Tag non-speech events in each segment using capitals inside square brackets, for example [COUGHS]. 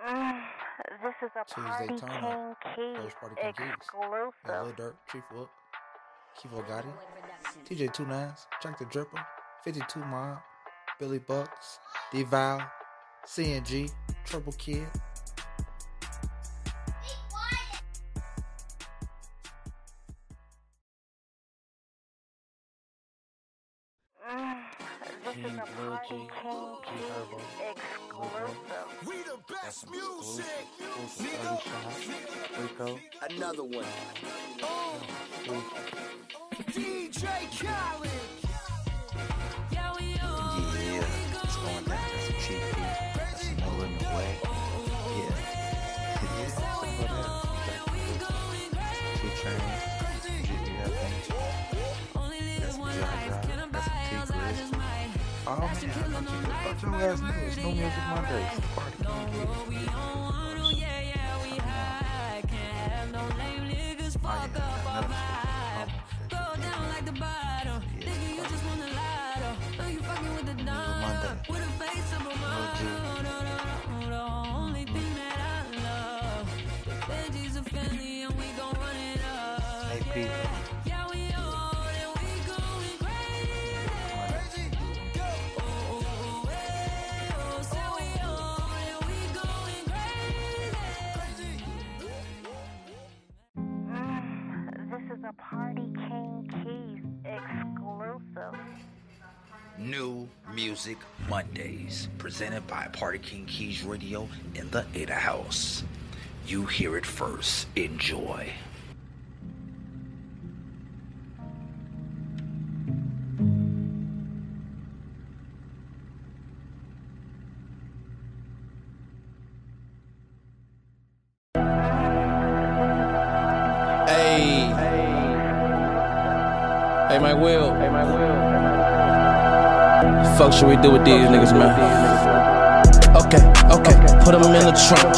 This is a Tuesday Party turn. King Keys First Party King exclusive. Got Lil Durk, Chief Wook, Kivo Gotti, TJ Two Nines, Jack the Dripper, 52 Mob, Billy Bucks, D-Val, CNG, Triple Kid. Ass knew No Music Mondays. Party Keys. Oh, yeah, New Music Mondays, presented by Party King Keys Radio in the Ada House. You hear it first. Enjoy. Do with these niggas, man? Okay, okay. Put him in the trunk.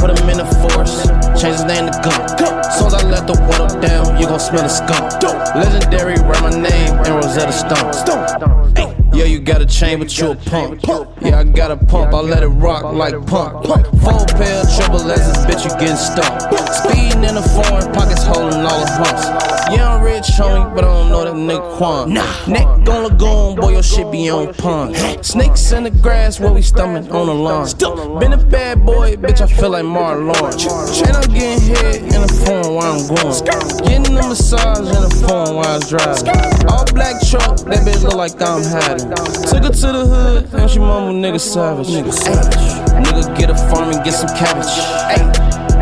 Put him in the force. Change his name to Gun. Soon as I let the water down, you gon' smell the skunk. Legendary, write my name and Rosetta Stone. Hey. Yeah, you got a chain, but you a pump. Yeah, I got a pump, I let it rock like pump. Full pair, triple S's, bitch, you getting stumped. Speeding in the foreign, pockets holding all the humps. Yeah, I'm rich, homie, but I don't know that nigga Quan. Nah. Neck on Lagoon, boy, your shit be on pun. Snakes in the grass where we stomach on the lawn. Been a bad boy, bitch, I feel like Marlon. And I'm getting hit in the phone while I'm going. Getting a massage in the phone while I was driving. All black truck, that bitch look like I'm hiding. Took her to the hood, and she mumble nigga savage. Nigga savage. Nigga get a farm and get some cabbage. Ay.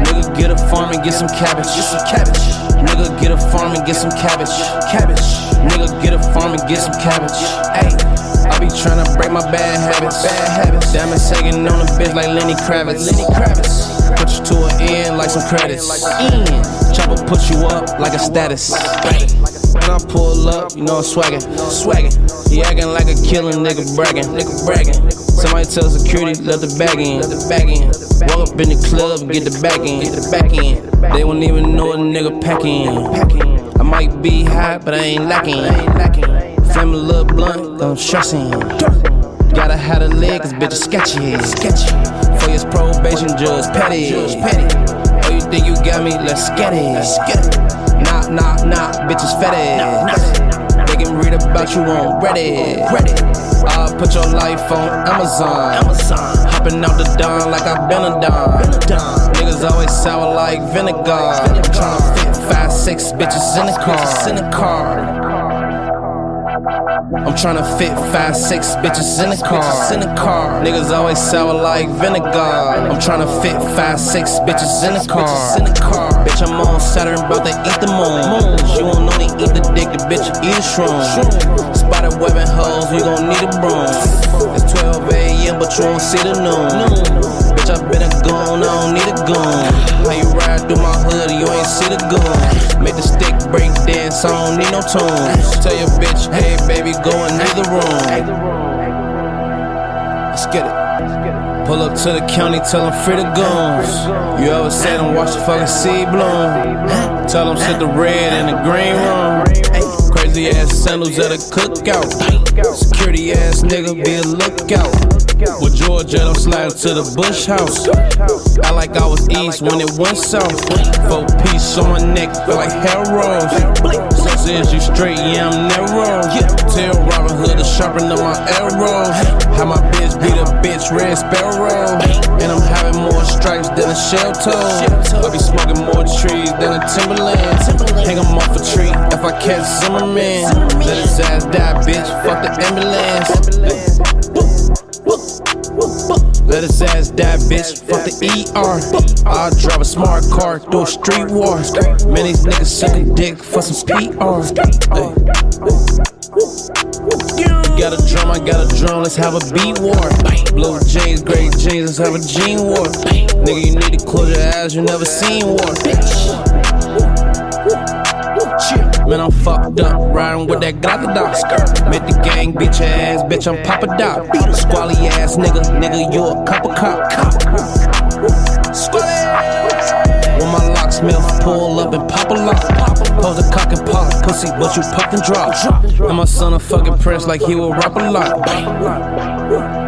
Nigga get a farm and get some cabbage. Get some cabbage. Nigga get a farm and get some cabbage. Cabbage. Nigga get a farm and get some cabbage. Ay. I be tryna break my bad habits. Bad habits. Diamond sagging on a bitch like Lenny Kravitz. Lenny Kravitz. Put you to an end like some credits. In. Chopper put you up like a status. Bang. When I pull up, you know I'm swaggin', swaggin'. He acting like a killin' nigga braggin', nigga braggin'. Somebody tell security, let the bag in, let the bag in. Walk up in the club and get the back in, get the back in. They won't even know a nigga packin'. I might be high, but I ain't lacking. Flame a little blunt, don't stressin'. Gotta have a leg, cause bitch is sketchy. sketchy. For his probation, judge petty. petty. Oh, you think you got me? Let's get it. Let's get it. Nah, nah, bitches fetish. They can read about you on Reddit. Reddit. I'll put your life on Amazon. Amazon. Hopping out the dawn like I've been a don. Niggas always sour like vinegar. Tryna fit five, six bitches in the car. I'm tryna fit five, six bitches in the car. In the car. Niggas always sour like vinegar. I'm tryna fit five, six bitches in the car. In the car. Bitch, I'm on Saturn, about to eat the moon. You won't only eat the dick, the bitch eat a shroom. Spotted webbing hoes, you gon' need a broom. It's 12 a.m., but you won't see the noon. Bitch, I been a goon, I don't need a goon. How you ride through my hood, you ain't see the goon. Make the stick break dance, I don't need no tunes. Tell your bitch, hey baby, go in the room. Let's get it. Pull up to the county, tell them free the goons. You ever say them watch the fucking seed bloom? Tell them sit the red in the green room. Ass sandals at a cookout. Security ass nigga, be a lookout. With Georgia, I'm sliding to the Bush house. I like I was east when it went south. Four piece on my neck, feel like hair rolls. Six is you straight, yeah, I'm narrow. Tell Robin Hood to sharpen up my arrow. How my bitch beat a bitch, red sparrow. And I'm having more stripes than a shell toe. I be smoking more trees than a Timberland. Hang 'em off a tree if I catch Zimmerman. Let his ass die, bitch. Fuck the ambulance. Let his ass die, bitch. Fuck the ER. I'll drive a smart car through a street war. Man, these niggas sucking dick for some PR. You got a drum, I got a drum, let's have a beat war. Blue jeans, gray jeans, let's have a jean war. Nigga, you need to close your eyes, you never seen war. Man, I'm fucked up, riding with that Glock dot. Make the gang bitch ass, bitch, I'm Papa Doc. Squally ass nigga, nigga, you a cup of cop. Squally! When my locksmith pull up and pop a lock. Pose a cock and pop, pussy, but you pop and drop. And my son a fucking prince like he will rap a lot.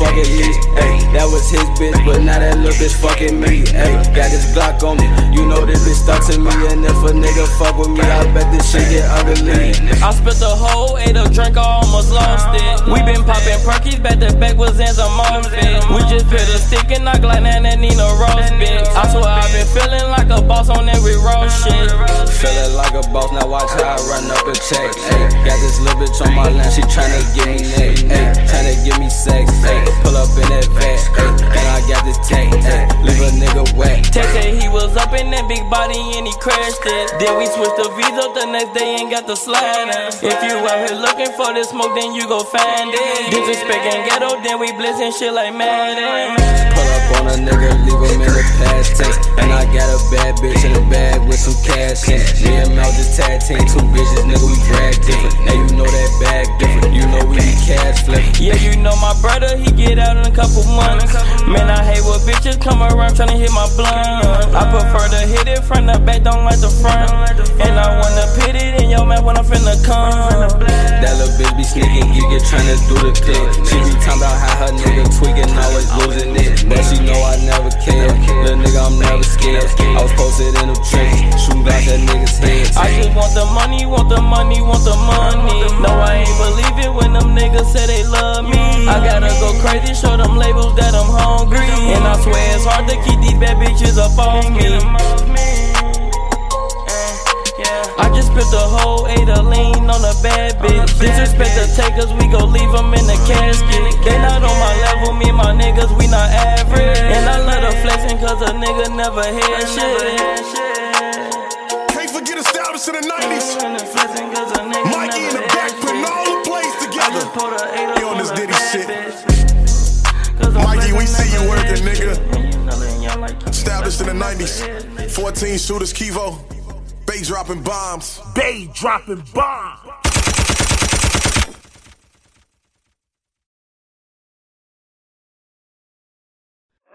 Fucking eat. That was his bitch, but now that little bitch fucking me. Ay, got this Glock on me. You know this bitch stuck to me, and if a nigga fuck with me, I bet this shit get ugly. I spit the whole, ate a drink, I almost lost it. We been popping perkies, back to back with Zans and Morphin. We just put a stick and knock like Nana Nina roast bitch. I swear i been feeling like a boss on every roast shit. Feeling like a boss, now watch how I run up a check. Ay, got this little bitch on my line, she tryna get me neck. Ay, tryna give me sex. Ay, pull up in that vat. And I got this tank. Ay, leave a nigga wet. Tay Tay, he was up in that big body and he crashed it. Then we switched the V's up the next day and got the slider. If you out here looking for this smoke, then you go find it. Disrespect and ghetto, then we blitzing shit like Madden. Pull up a nigga, leave him in the past tense. And I got a bad bitch in the bag with some cash in. Me and Mel just tag team, two bitches, nigga, we brag different. Now you know that bag different, you know we be cash flipping. Yeah, you know my brother, he get out in a couple months. Man, I hate when bitches come around tryna hit my blunt. I prefer to hit it from the back, don't like the front. And I wanna pit it in your mouth when I'm finna come. That little bitch be sneaking, geek it, tryna do the click. She be talking about how her nigga tweaking, always losing it. But she know I never care. Little nigga, I'm never scared. I was posted in the trenches, shooting out that nigga's head. I just want the money, want the money, want the money. No, I ain't believe it when them niggas say they love me. I gotta go crazy, show them labels that I'm hungry. And I swear it's hard to keep these bad bitches up on me. I just spit the whole eight of lean on a bad bitch. Disrespect the takers, we gon' leave them in the casket. They not on my level, me and my niggas, we not average. And I love the flexing cause a nigga never had shit. Can't forget established in the 90s. Mikey in the back putting all the plays together. He on this Diddy shit. Mikey, we see you working, nigga. Established in the 90s. 14 shooters, Kivo. Bay dropping bombs. Bay dropping bombs.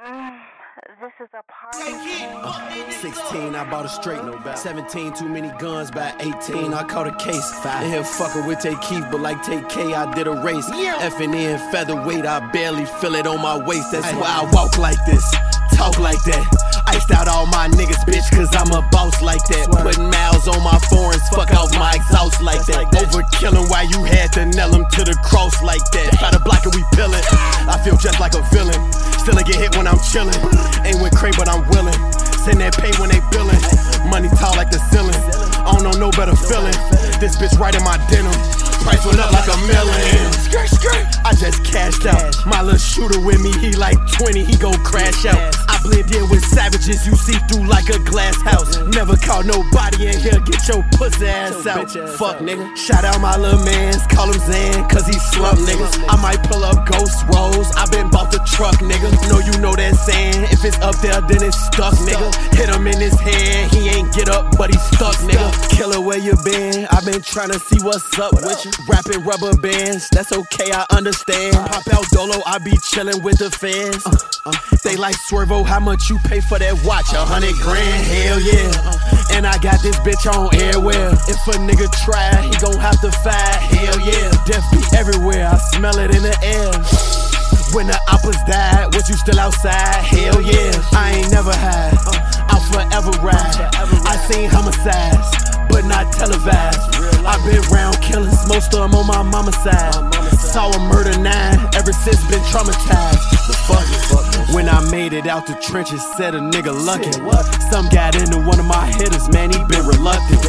[SIGHS] This is a party. 16, I bought a straight, no doubt. 17, too many guns by 18. I caught a case. In here fucking with Tay Keith, but like Tay K, I did a race. Effing in featherweight, I barely feel it on my waist. That's why I walk like this, talk like that. Iced out all my niggas, bitch, cause I'm a boss like that. Putting miles on my foreigns, fuck off my exhaust like that. Overkilling why you had to nail him to the cross like that. By the block and we pillin'. I feel just like a villain. Still I get hit when I'm chillin'. Ain't with Cray, but I'm willing. Send that pay when they billin'. Money tall like the ceiling. I don't know no better feeling. This bitch right in my denim. Price went up like a million. I just cashed out. My little shooter with me, he like 20, he go crash out. Blend in with savages, you see through like a glass house. Never caught nobody in here, get your pussy ass out. Fuck nigga. Shout out my little mans, call him Zan, cause he slump niggas. I might pull up ghost rolls, I been bought the truck nigga. Know you know that saying, if it's up there, then it's stuck nigga. Hit him in his head, he ain't get up, but he stuck nigga. Killer, where you been? I been trying to see what's up with you. Rapping rubber bands, that's okay, I understand. Pop out Dolo, I be chillin' with the fans. They like Swervo, how much you pay for that watch? A hundred grand, hell yeah. And I got this bitch on airware. If a nigga try, he gon' have to fight, hell yeah. Death be everywhere, I smell it in the air. When the oppas died, was you still outside? Hell yeah, I ain't never had. Uh, I'll forever ride. I seen homicides, but not televised. i been round killers, most of them on my mama's side. Saw a murder nine, ever since been traumatized. But fuck. When I made it out the trenches, said a nigga lucky. Some got into one of my hitters, man, he been reluctant.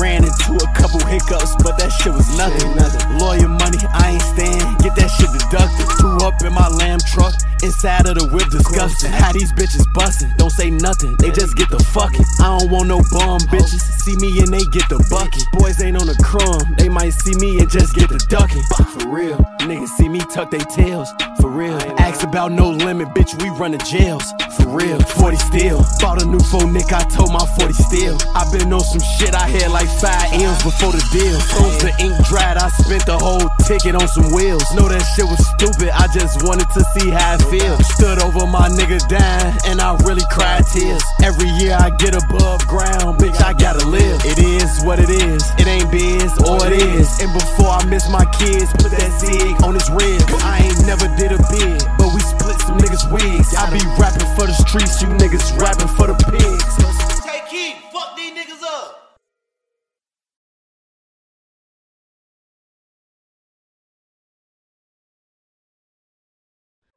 Ran into a couple hiccups, but that shit was nothing. Lawyer money, I ain't stand, get that shit deducted. Threw up in my lamb truck, inside of the whip, disgusting. How these bitches bustin', don't say nothing, they just get the fucking. I don't want no bum bitches, see me and they get the bucket. Boys ain't on the crumb, they might see me and just get the ducking. For real, niggas see me tuck they tails. For real, ask about no limit, bitch, we runnin' jails. For real, 40 still. Bought a new phone, Nick, I told my 40 still. I been on some shit, I had like five M's before the deal. Froze the ink dried, I spent the whole ticket on some wheels. Know that shit was stupid, I just wanted to see how it feels. Stood over my nigga dying, and I really cried tears. Every year I get above ground, bitch, I gotta live. It is what it is, it ain't biz, or it is. And before I miss my kids, put that zig on his rib. I ain't never did a bid, but we split some niggas' wigs. I be rapping for the streets, you niggas rapping for the pigs. Take heed, fuck these niggas up.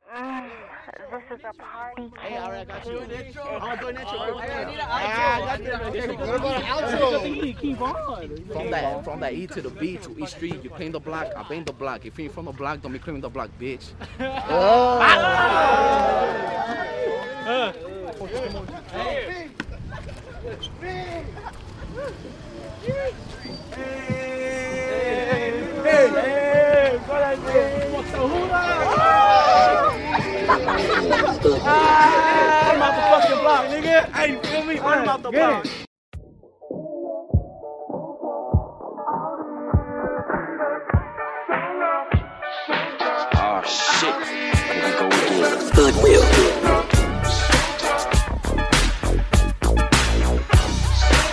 [SIGHS] Ah. This is a party Hey, alright, I got you. King I'm doing intro. exclusive. Hey, I need an outro. What about an outro? Keep on. From that, from that E to the B to E Street, you claim the block, I bang the block. If you ain't from the block, don't be claiming the block, bitch. I'm out the fucking block, nigga. Hey, you feel me? I'm out the block. Oh.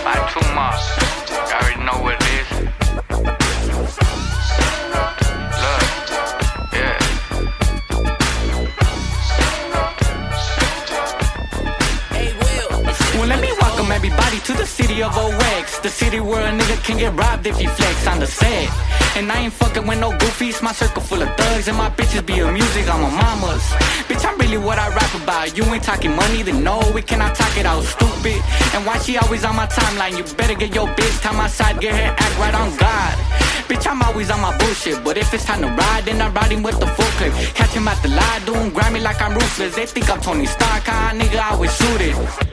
By two months. To the city of OX. The city where a nigga can get robbed if he flex on the set. And I ain't fucking with no goofies, my circle full of thugs. And my bitches be a music on my mamas. Bitch, I'm really what I rap about. You ain't talking money, then no, we cannot talk it out, stupid. And why she always on my timeline? You better get your bitch time my side, get her act right on God. Bitch, I'm always on my bullshit. But if it's time to ride, then I'm riding with the full clip. Catch him at the lie, doing grimy like I'm ruthless. They think I'm Tony Stark, huh? Nigga, I was suited. You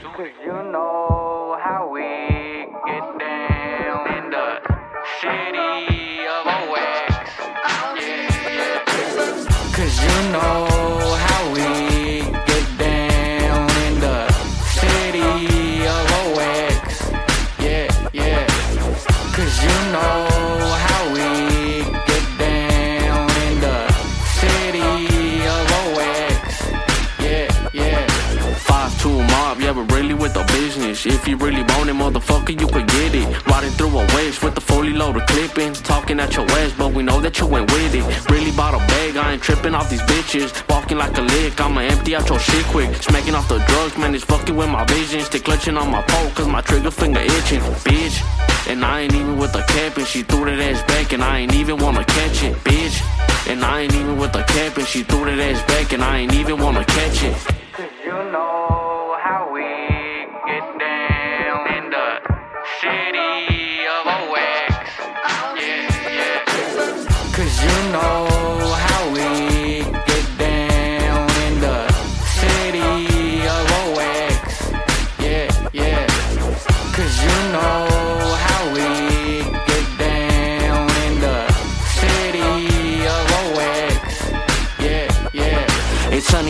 your ass, but we know that you went with it. Really bought a bag, I ain't tripping off these bitches. Walking like a lick, I'ma empty out your shit quick. Smacking off the drugs, man, it's fucking with my vision. Still clutching on my pole, cause my trigger finger itching. Bitch. And I ain't even with the cap, and she threw that ass back, and I ain't even wanna catch it, bitch. And I ain't even with the cap, and she threw that ass back, and I ain't even wanna catch it.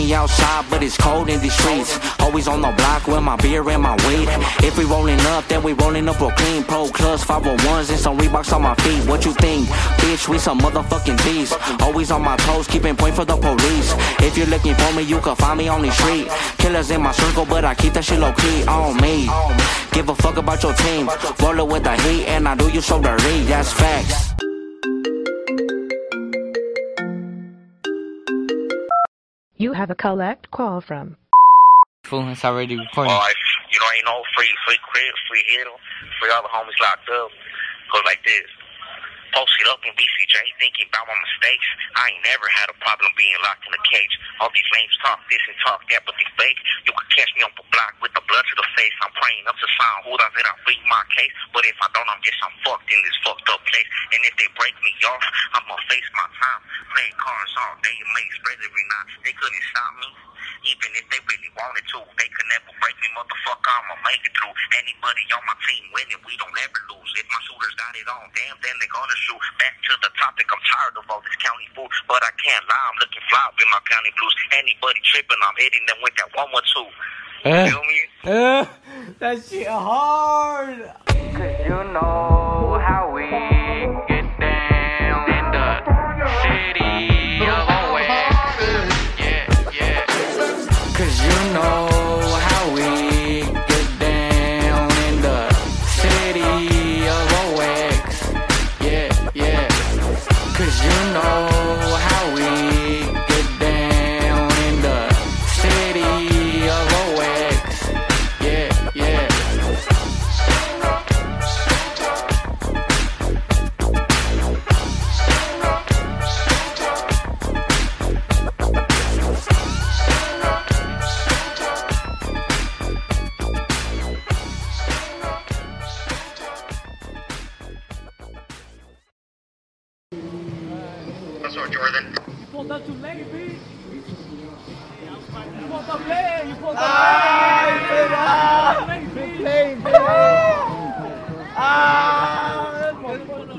Sunny outside, but it's cold in the streets. Always on the block with my beer and my weed. If we rolling up, then we rolling up for clean. Pro Clubs, 501s, and some Reeboks on my feet. What you think? Bitch, we some motherfucking beasts. Always on my toes, keeping point for the police. If you're looking for me, you can find me on the street. Killers in my circle, but I keep that shit low key on me. Give a fuck about your team. Roll it with the heat, and I do you so dirty. That's facts. You have a collect call from. Fool, it's already recording. Alright, you know, ain't no free, free crib, free hitter, free all the homies locked up. Goes like this. Posted up in BCJ, thinking about my mistakes. I ain't never had a problem being locked in a cage. All these lames talk this and talk that, but they fake. You could catch me on the block with the blood to the face. I'm praying up to sound who does it, I beat my case. But if I don't, I'm just I'm fucked in this fucked up place. And if they break me off, I'ma face my time. Playing cards all day, it may spread every night. They couldn't stop me. Even if they really wanted to, they could never break me, motherfucker. I'ma make it through. Anybody on my team winning, we don't ever lose. If my shooters got it on, damn, then they gonna shoot. Back to the topic, I'm tired of all this county food, but I can't lie, I'm looking fly in my county blues. Anybody tripping, I'm hitting them with that one or two. Feel me? Uh, [LAUGHS] that shit hard. Cause you know how we pulled up too late, B. You pulled up late. You pulled up late. Ah, you been playing, B. Ah, that motherfucker.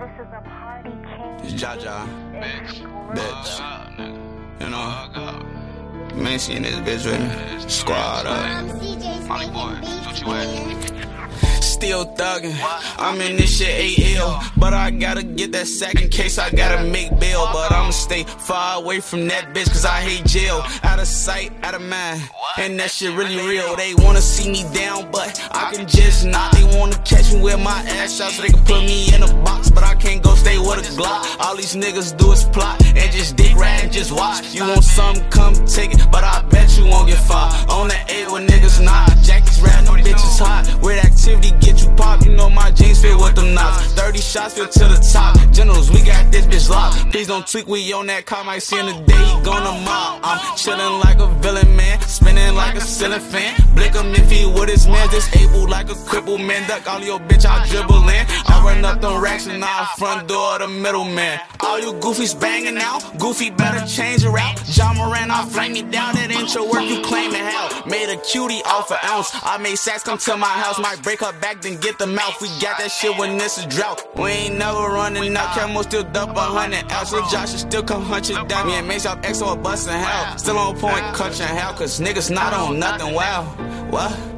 This is a party king. It's Jaja, bitch, bitch. You know, Macy and this bitch with me. Squad up. Molly boy, what you at? Still thuggin', I'm in this shit AL, but I gotta get that sack in case I gotta make bail. But I'ma stay far away from that bitch, cause I hate jail. Out of sight, out of mind, and that shit really real. They wanna see me down, but I can just not. They wanna catch me with my ass out so they can put me in a box, but I can't go stay with a Glock. All these niggas do is plot and just dick ride and just watch. You want some, come take it, but I bet you won't get far. On the eight with niggas not. Jackets rad, no bitches hot. Weird activity get you pop, you know my jeans fit with them knots. 30 shots fit to the top. Generals, we got this bitch locked. Please don't tweak, we on that car, might see in the day he gonna mob. I'm chillin' like a villain man, spinning like a ceiling fan. Blick him if he with his man, disabled like a crippled man. Duck all your bitch, I dribble in. I run up them racks and now front door the middleman. All you goofies banging out, goofy better change your route. John Moran, I flame you down, that ain't your work, you claiming hell. Made a cutie off an ounce. I made sacks come to my house, might break her back, then get the mouth. We got that shit when this is drought. We ain't never running out, Camo still dump a hundred out. So Josh still come hunt you down. Me and Mace up XO bustin' hell. Still on point, clutching hell, cause niggas not on nothing, wow. What?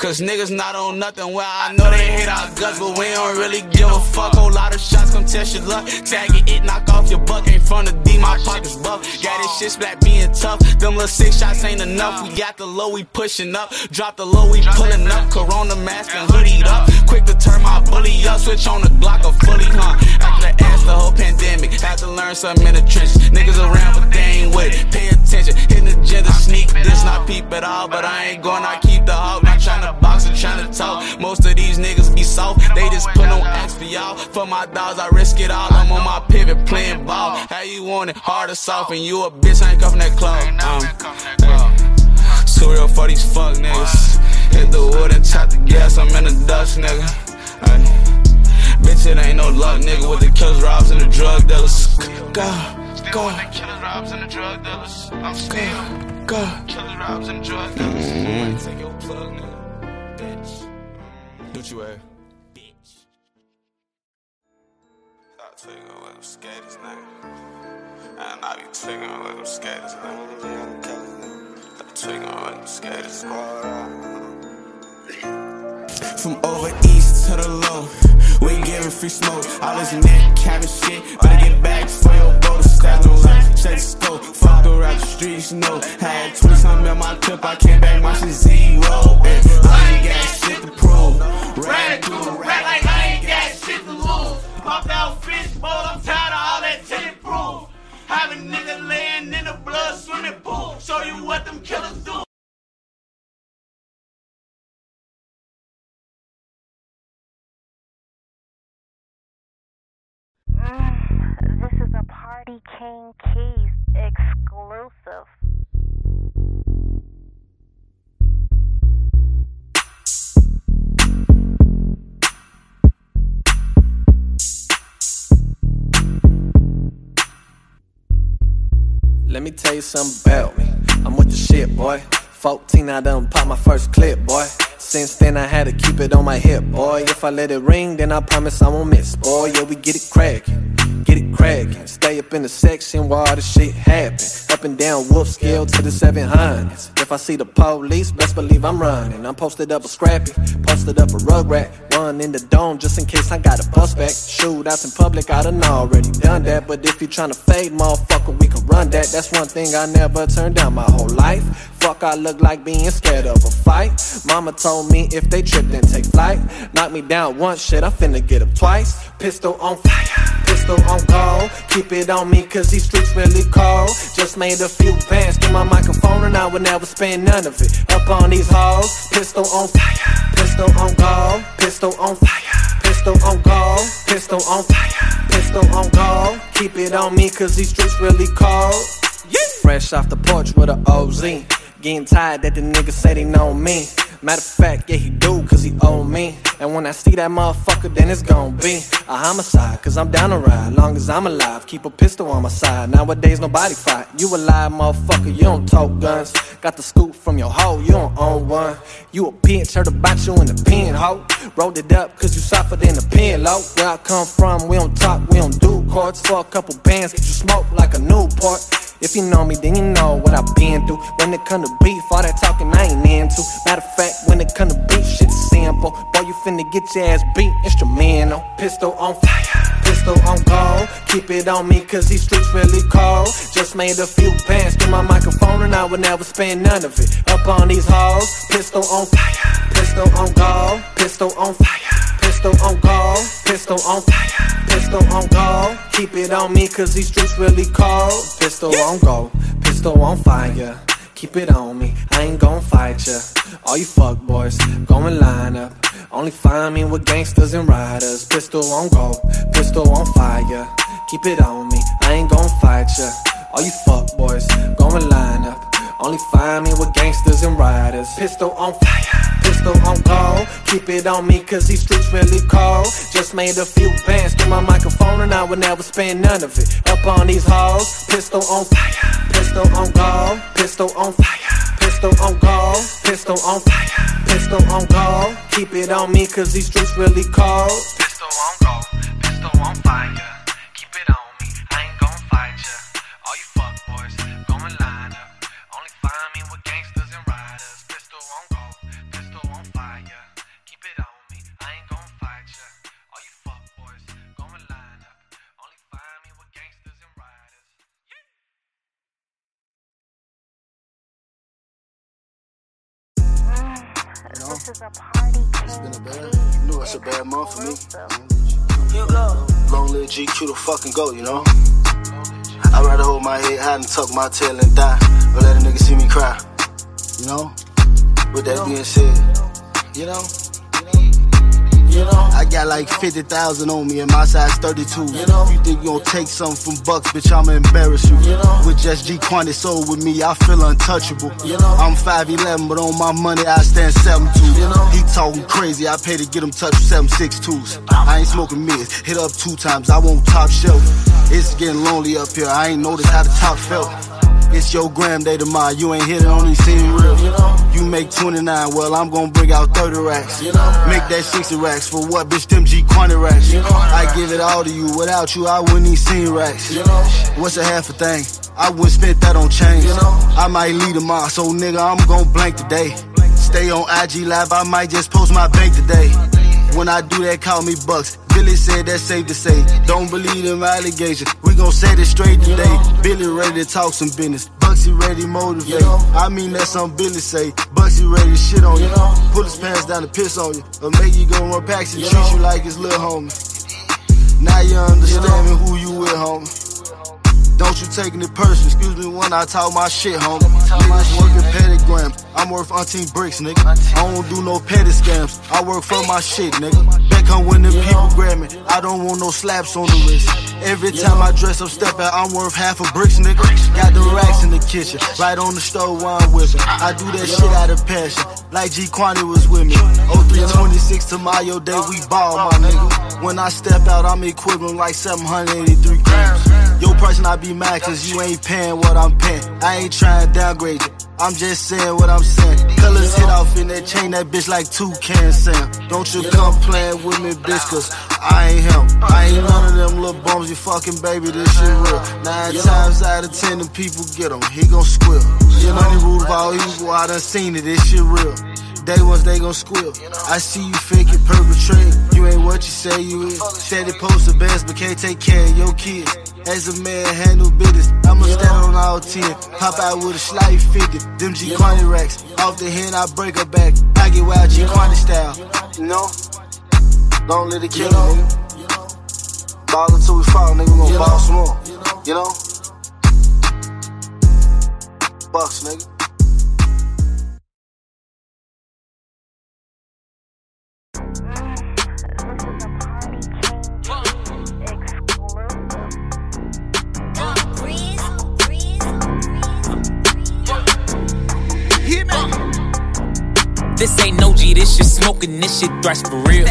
Cause niggas not on nothing well. I know they hate our guts, but we don't really give a fuck. Whole lot of shots come test your luck. Tag it, it knock off your buck. Ain't front of D, my pockets buff. Got this shit splat being tough. Them little six shots ain't enough. We got the low, we pushing up. Drop the low, we pulling up. Corona mask and hoodied up. Quick to turn my bully up. Switch on the Glock or fully, huh? After the ass, the whole pandemic. Had to learn something in the trenches. Niggas around, but they ain't with it. Pay attention, hitting the agenda, sneak. This not peep at all, but I ain't going, I keep the hog. Not trying to box and trying to talk. Most of these niggas be soft. They just put on X for y'all. For my dogs, I risk it all. I'm on my pivot playing ball. How you want it? Hard or soft? And you a bitch, I ain't cuffin' that club. Um. Too real for these fuck niggas. Hit the wood and tap the gas I'm in the dust, nigga. Ay. Bitch, it ain't no luck, nigga, with the killers, robs, and the drug dealers. Go, go. Killers, robs, and the drug dealers. I'm still, go. Killers, robs, and drug dealers. Mm-hmm. Take your plug, nigga. Bitch. What you at? Stop tweaking with them skaters, nigga. And I be tweaking with them skaters, nigga. Stop tweaking with them skaters. From over east to the low, we ain't giving free smoke. All this neck cabin shit, better get back for your boat. Stab no light, check the scope. Fuck around the streets, know. Had 20 something in my clip, I came back, my shit zero. And I ain't got shit to prove. Ran through, ran like I ain't got shit to lose. Pop out fish bowl, I'm tired of all that tinted proof. Having nigga laying in the blood swimming pool. Show you what them killers do. [SIGHS] This is a Party King Keys exclusive. Let me tell you something about me. I'm with the shit, boy. 14, I done pop my first clip, boy. Since then, I had to keep it on my hip, boy. If I let it ring, then I promise I won't miss, boy. Yeah, we get it crackin', get it crackin'. Stay up in the section while the shit happen. Up and down Wolf Scale to the 700s. If I see the police, best believe I'm running. I'm posted up a scrappy, posted up a rug rat. One in the dome just in case I got a bus back. Shootouts in public, I done already done that. But if you tryna fade, motherfucker, we can run that. That's one thing I never turned down my whole life. Fuck, I look like being scared of a fight. Mama told me if they trip, then take flight. Knock me down once, shit, I'm finna get up twice. Pistol on fire, pistol on call. Keep it on me, cause these streets really cold. Just made a few bands, get my microphone, and I would never spend none of it. Up on these halls, pistol on fire, pistol on call, pistol on fire, pistol on call, pistol on fire, pistol on call. Keep it on me, cause these streets really cold. Fresh off the porch with a OZ. Getting tired that the nigga say they know me. Matter of fact, yeah, he do, cause he owe me. And when I see that motherfucker, then it's gon' be a homicide, cause I'm down to ride. Long as I'm alive, keep a pistol on my side. Nowadays, nobody fight. You a alive, motherfucker, you don't talk guns. Got the scoop from your hoe, you don't own one. You a bitch, heard about you in the pen, hoe. Rolled it up, cause you suffered in the pen, low. Where I come from, we don't talk, we don't do courts. For a couple bands, get you smoked like a Newport. If you know me, then you know what I've been through. When it come to beef, all that talking I ain't into. Matter of fact, when it come to beef, shit's simple. Boy, you finna get your ass beat, instrumental. Pistol on fire, pistol on gold. Keep it on me, cause these streets really cold. Just made a few bands, get my microphone, and I would never spend none of it. Up on these halls, pistol on fire, pistol on gold, pistol on fire. Pistol on gold, pistol on fire, pistol on gold. Keep it on me, cause these streets really cold. Pistol on gold, pistol on fire. Keep it on me, I ain't gon' fight ya. All you fuck boys, go and line up. Only find me with gangsters and riders. Pistol on gold, pistol on fire. Keep it on me, I ain't gon' fight ya. All you fuck boys, go and line up. Only find me with gangsters and riders. Pistol on fire, pistol on gold. Keep it on me, cause these streets really cold. Just made a few bands, get my microphone, and I would never spend none of it. Up on these halls, pistol on fire, pistol on gold, pistol on fire, pistol on gold, pistol on fire, pistol on gold. Keep it on me, cause these streets really cold. Pistol on gold, pistol on fire. Keep it on me, I ain't gon' fight ya. This is a Party King Keys You know it's a bad month for me. Long live GQ the fucking goat, you know? I'd rather hold my head high and tuck my tail and die, or let a nigga see me cry. You know? With that being said, you know? You know, I got like 50,000 on me and my size 32. You know, you think you gon' take something from Bucks, bitch, I'ma embarrass you. You know, with just G Quantity soul with me, I feel untouchable. You know, I'm 5'11, but on my money, I stand 7'2. You know, he talking crazy, I pay to get him touch 7'6'2s. I ain't smoking mids, hit up two times, I won't top shelf. It's getting lonely up here, I ain't noticed how the top felt. It's your gram day tomorrow, you ain't hit it on these scene real. You, make 29, well, I'm gonna bring out 30 racks. You know? Make that 60 racks for what, bitch, them G quantity racks. You know? I give it all to you, without you, I wouldn't even seen racks. You know? What's a half a thing? I wouldn't spend that on change. You know? I might lead them off, so nigga, I'm gonna blank today. Stay on IG Live, I might just post my bank today. When I do that, call me Bucks. Billy said that's safe to say. Don't believe them allegations. We gon' set it straight today. Billy ready to talk some business. Bucksy ready to motivate. I mean that's something Billy say. Bucksy ready to shit on you. Pull his pants down and piss on you. Or make you go run packs and treat you like his little homie. Now you understand me who you with, homie. Don't you taking it personal, excuse me when I talk my shit, homie. Niggas working pedigram, I'm worth umpteen bricks, nigga. I don't do no petty scams, I work for my shit, nigga. Back home when the people grab me, I don't want no slaps on the wrist. Every time I dress up, step out, I'm worth half a bricks, nigga. Got the racks in the kitchen, right on the stove while I'm whipping. I do that shit out of passion, like G Quantity was with me. 0326 to Mayo Day, we ball, my nigga. When I step out, I'm equivalent like 783 grams. Price not be mad cause you ain't paying what I'm paying. I ain't trying to downgrade you. I'm just saying what I'm saying. Colors hit off in that chain, that bitch like two can Sam. Don't you come playing with me, bitch, cause I ain't him. I ain't none of them little bums, you fucking baby, this shit real. Nine times out of ten, the people get him, he gon' squeal. You know the rule of all evil, I done seen it, this shit real. Day ones they gon' squeal. I see you fake it, perpetrate. You ain't what you say you is. Steady post the best, but can't take care of your kids. As a man, handle business. I'ma stand on all 10. Pop out with a slight 50. Them G Quantity racks. Off the hand, I break her back. I get wild G Quantity style. You know? Don't let it kill nigga. Ball until we fall, nigga. We gon' ball some more. You know? Bucks, nigga. This ain't no G, this shit smoking, this shit thrash for real.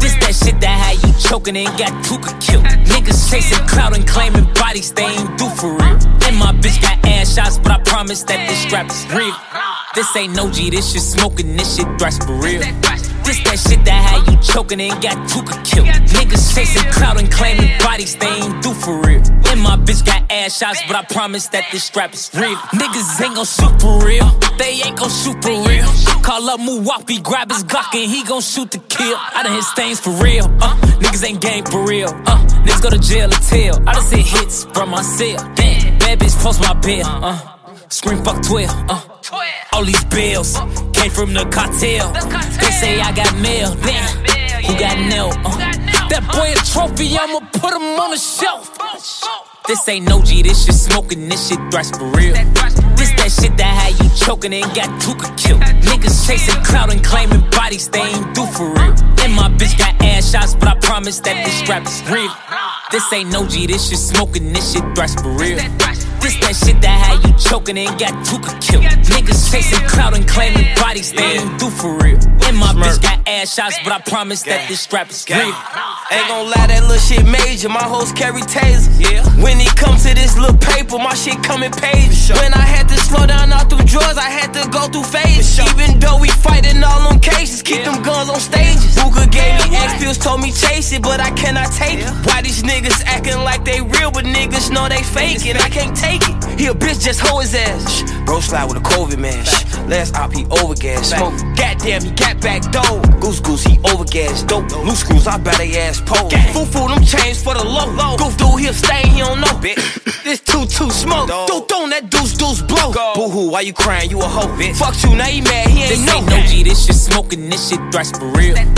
This that shit that had you choking and got Tuka killed. Niggas chasing clout and claiming bodies they ain't do for real. And my bitch got ass shots, but I promise that this strap is real. This ain't no G, this shit smoking, this shit thrash for real. This that shit that had you choking and got Tuka killed. Niggas chasing clout and claiming bodies they ain't do for real. And my bitch got ass shots, but I promise that this strap is real. Niggas ain't gon' shoot for real. They ain't gon' shoot for real. Call up Muwapi, grab his Glock and he gon' shoot to kill. I done hit stains for real. Uh, niggas ain't game for real. Uh, niggas go to jail or tell. I done hit hits from my cell. Damn, bad bitch post my bill. Uh, scream fuck 12. Uh, all these bills came from the cartel. They say I got mail. Damn, who got nailed? Uh, that boy a trophy, I'ma put him on the shelf. This ain't no G, this shit smoking, this shit thrash for real. This that shit that had you choking and got Tuka killed. Niggas chasing clout and claiming bodies they ain't do for real. And my bitch got ass shots, but I promise that this strap is real. This ain't no G, this shit smoking, this shit thrash for real. This that shit that had you choking and got Tuka killed. Niggas chasing clout and claiming bodies they ain't do for real. And my bitch got ass shots, but I promise that this strap is real. Ain't gon' lie, that little shit major. My hoes carry tasers. Yeah. When it comes to this little paper, my shit come in pages. When I had to slow down all through drugs, I had to go through phases. Even though we fighting all on cases, keep them guns on stages. Booker gave me X pills, told me chase it, but I cannot take it. Why these niggas acting like they real, but niggas know they fake it? I can't take it. He a bitch, just hoe his ass. Bro slide with a COVID man. Shh. Last op, he overgas. Smoke. Goddamn, he got back dough. Goose goose, he overgas. Dope. Loose screws, I bet they ass pole. Foo foo, them chains for the low. low. Goof dude, he'll stay, he don't know. Bitch. [COUGHS] this two two smoke. Dude, don't that deuce deuce blow. Boo hoo, why you crying? You a hoe, bitch. Fuck you, now he mad, he ain't This know ain't no G, this shit smoking, this shit thrash for real. That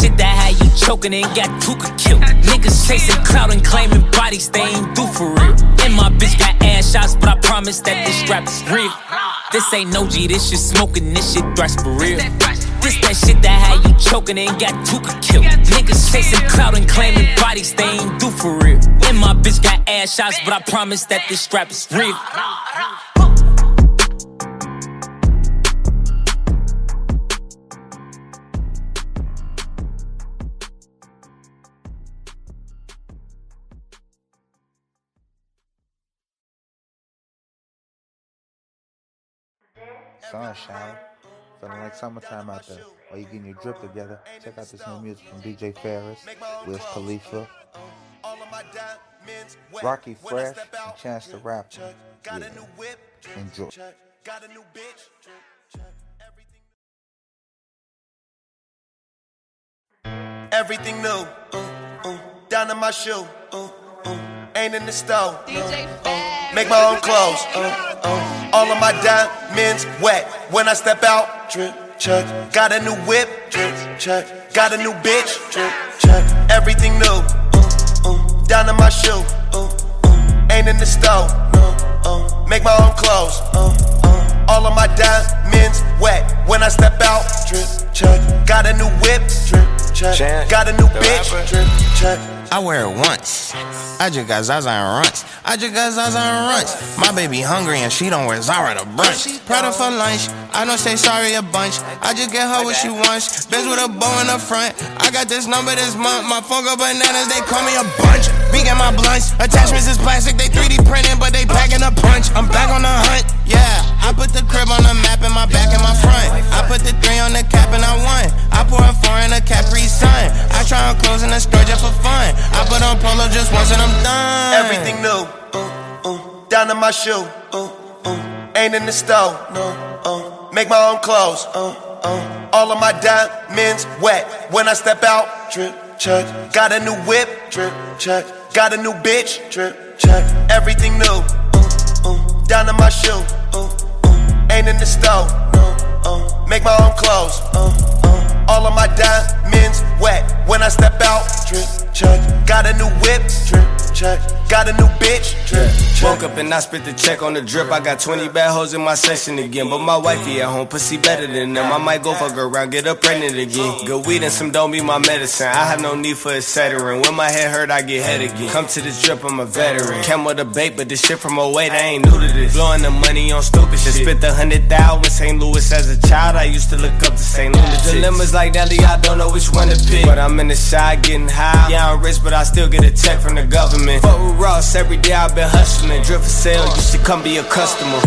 shit that had you choking and got Tuka killed. Niggas chasing clout and claiming bodies they ain't do for real. And my bitch got ass shots, but I promise that this strap is real. This ain't no G, this shit smoking, this shit thrash for real. This that shit that had you choking and got Tuka killed. Niggas chasing clout and claiming bodies they ain't do for real. And my bitch got ass shots, but I promise that this strap is real. Sunshine. Feeling like summertime out there. While you getting your drip together, check out this new music from DJ Pharris, Wiz Khalifa, Rockie Fresh, and Chance the Rapper. Yeah. Enjoy. Everything new, uh, uh, down to my shoe, uh, uh, ain't in the store. Uh, uh, make my own clothes, uh, uh, all of my diamonds wet. When I step out, drip check. Got a new whip, drip check. Got a new bitch, drip check. Everything new, uh, uh, down to my shoe, uh, uh, ain't in the store. No, uh, make my own clothes, uh, uh, all of my diamonds wet. When I step out, drip check. Got a new whip, drip check. Got a new bitch, drip check. I wear it once. I just got Zaza and runts. I just got Zaza and runts. My baby hungry and she don't wear Zara to brunch. Prada for lunch. I don't say sorry a bunch. I just get her what she wants. Bitch with a bow in the front. I got this number this month. My phone go bananas. They call me a bunch. Big at my blunts. Attachments is plastic. They 3D printing, but they packing a punch. I'm back on the hunt. Yeah, I put the crib on the map in my back and my front. I put the three on the cap and I won. I pour a four in a Capri Sun. I try on clothes in the store just for fun. I put on polo just once and I'm done. Everything new, uh, uh, down to my shoe, uh, uh, ain't in the store, no, uh, make my own clothes, uh, uh, all of my diamonds wet. When I step out, drip check. Got a new whip, drip check. Got a new bitch, drip check. Everything new, uh, uh, down to my shoe, uh, uh, ain't in the store, no, make my own clothes, all of my diamonds wet. When I step out, drip check. Got a new whip, drip check. Got a new bitch, drip check. Woke up and I spit the check on the drip. I got 20 bad hoes in my session again. But my wifey at home, pussy better than them. I might go fuck around, get her pregnant again. Good weed and some don't be my medicine. I have no need for a Cetera. When my head hurt, I get head again. Come to this drip, I'm a veteran. Came with a bait, but this shit from 08, I ain't new to this. Blowing the money on stupid shit. Spit the hundred thousand St. Louis as a child. I used to look up to St. Louis. The Dilemmas like Nelly, I don't know which one to pick. But I'm in the side getting high. Yeah, I'm rich, but I still get a check from the government. Fuck with Ross every day, I've been hustling. Drip for sale, you should come be a customer.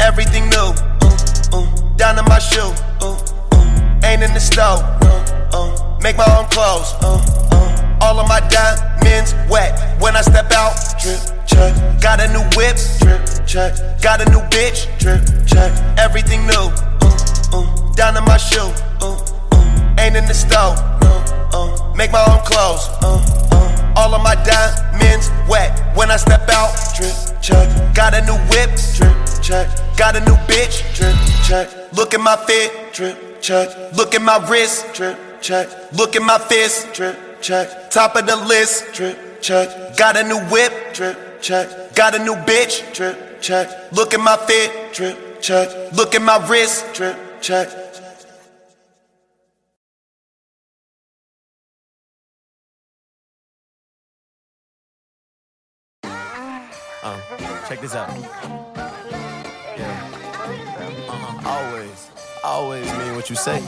Everything new, uh, uh, down to my shoe, uh, uh, ain't in the store, no, uh, make my own clothes, uh, uh, all of my diamonds wet. When I step out, drip check. Got a new whip, drip check. Got a new bitch, drip check. Everything new, uh, uh, down to my shoe, uh, uh, ain't in the store, no, uh, make my own clothes, uh, uh, all of my diamonds wet. When I step out, drip check. Got a new whip, drip check. Got a new bitch, drip check. Look at my fit, drip check. Look at my wrist, drip check. Look at my fist, drip check. Top of the list, drip check. Got a new whip, drip check. Got a new bitch, drip check. Look at my fit, drip check. Look at my wrist, drip check. Check this out. Yeah. Uh-huh. Always, always mean what you say.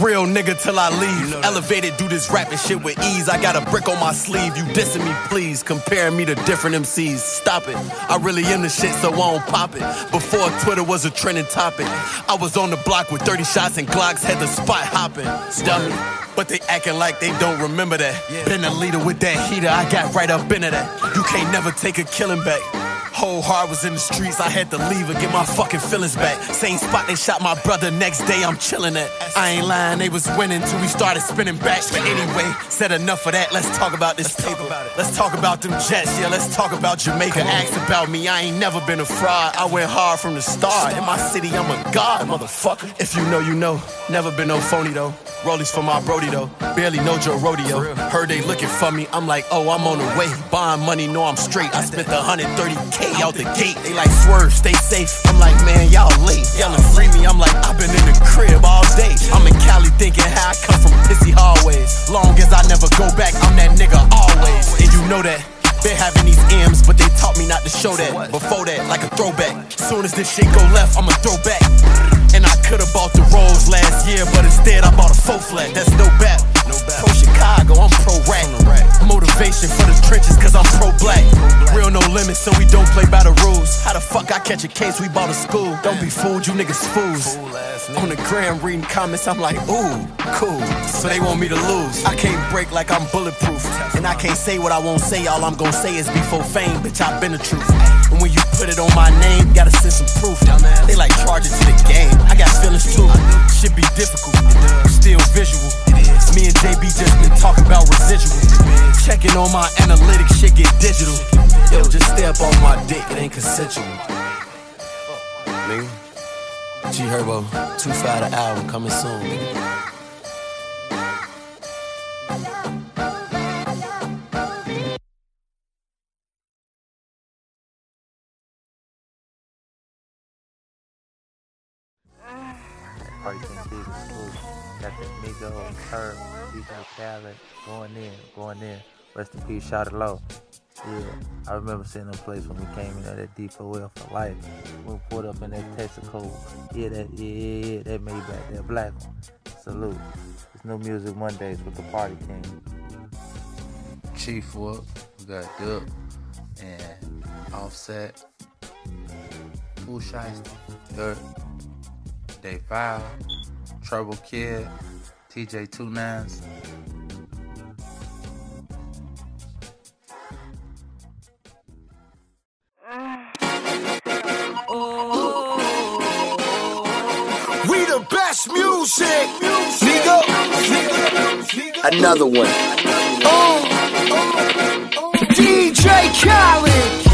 Real nigga till I leave. Elevated, do this rapping shit with ease. I got a brick on my sleeve. You dissing me, please. Comparing me to different MCs. Stop it. I really am the shit, so I won't pop it. Before Twitter was a trending topic, I was on the block with 30 shots and Glocks, had the spot hopping. Dummy. But they acting like they don't remember that. Been a leader with that heater, I got right up into that. You can't never take a killing back. Whole heart was in the streets, I had to leave and get my fucking feelings back. Same spot they shot my brother, next day I'm chilling at. I ain't lying, they was winning till we started spinning back. But anyway, said enough of that, let's talk about this tape. Let's talk about them Jets, yeah, let's talk about Jamaica. Asked about me, I ain't never been a fraud. I went hard from the start. In my city, I'm a god, motherfucker. If you know, you know. Never been no phony though. Rollies for my Brody though. Barely know Joe Rodeo. Heard they looking for me, I'm like, oh, I'm on the way. Buying money, know I'm straight. I spent 130k way out the gate. They like swerve, stay safe. I'm like, man, y'all late. Yelling free me, I'm like, I've been in the crib all day. I'm in Cali thinking how I come from pissy hallways. Long as I never go back, I'm that nigga always. And you know that. Been having these M's, but they taught me not to show that. Before that, like a throwback. Soon as this shit go left, I'ma throw back. And I could've bought the Rolls last year, but instead I bought a faux flat. That's no bet. Pro Chicago, I'm pro rap. Motivation for the trenches, cause I'm pro black. Real no limits, so we don't play by the rules. How the fuck I catch a case we bought a school? Don't be fooled, you niggas fools. On the gram reading comments, I'm like, ooh, cool. So they want me to lose. I can't break like I'm bulletproof. And I can't say what I won't say, all I'm gonna say is before fame, bitch, I've been the truth. And when you put it on my name, gotta send some proof. They like charge it to the game. I got feelings too. Should be difficult, still visual. Me and JB just been talking about residual. Checking on my analytics, shit get digital. Yo, just stay up on my dick, it ain't consensual. Nigga. G Herbo, 2 5 the album coming soon, nigga. Khaled going in, going in. Rest in peace, shout it low. Yeah, I remember seeing them place when we came in there, that D4L for life. We pulled up in that Texaco. Yeah, that yeah, yeah, yeah, that made back that black one. Salute. It's new music Mondays with the Party King. Chief Whoop, we got Dip and Offset, Pooh Shiesty, Dirt, Day 5, Trouble Kid, TJ Two Nines. Best music, nigga. Another one. Oh, oh, oh, oh. DJ Khaled.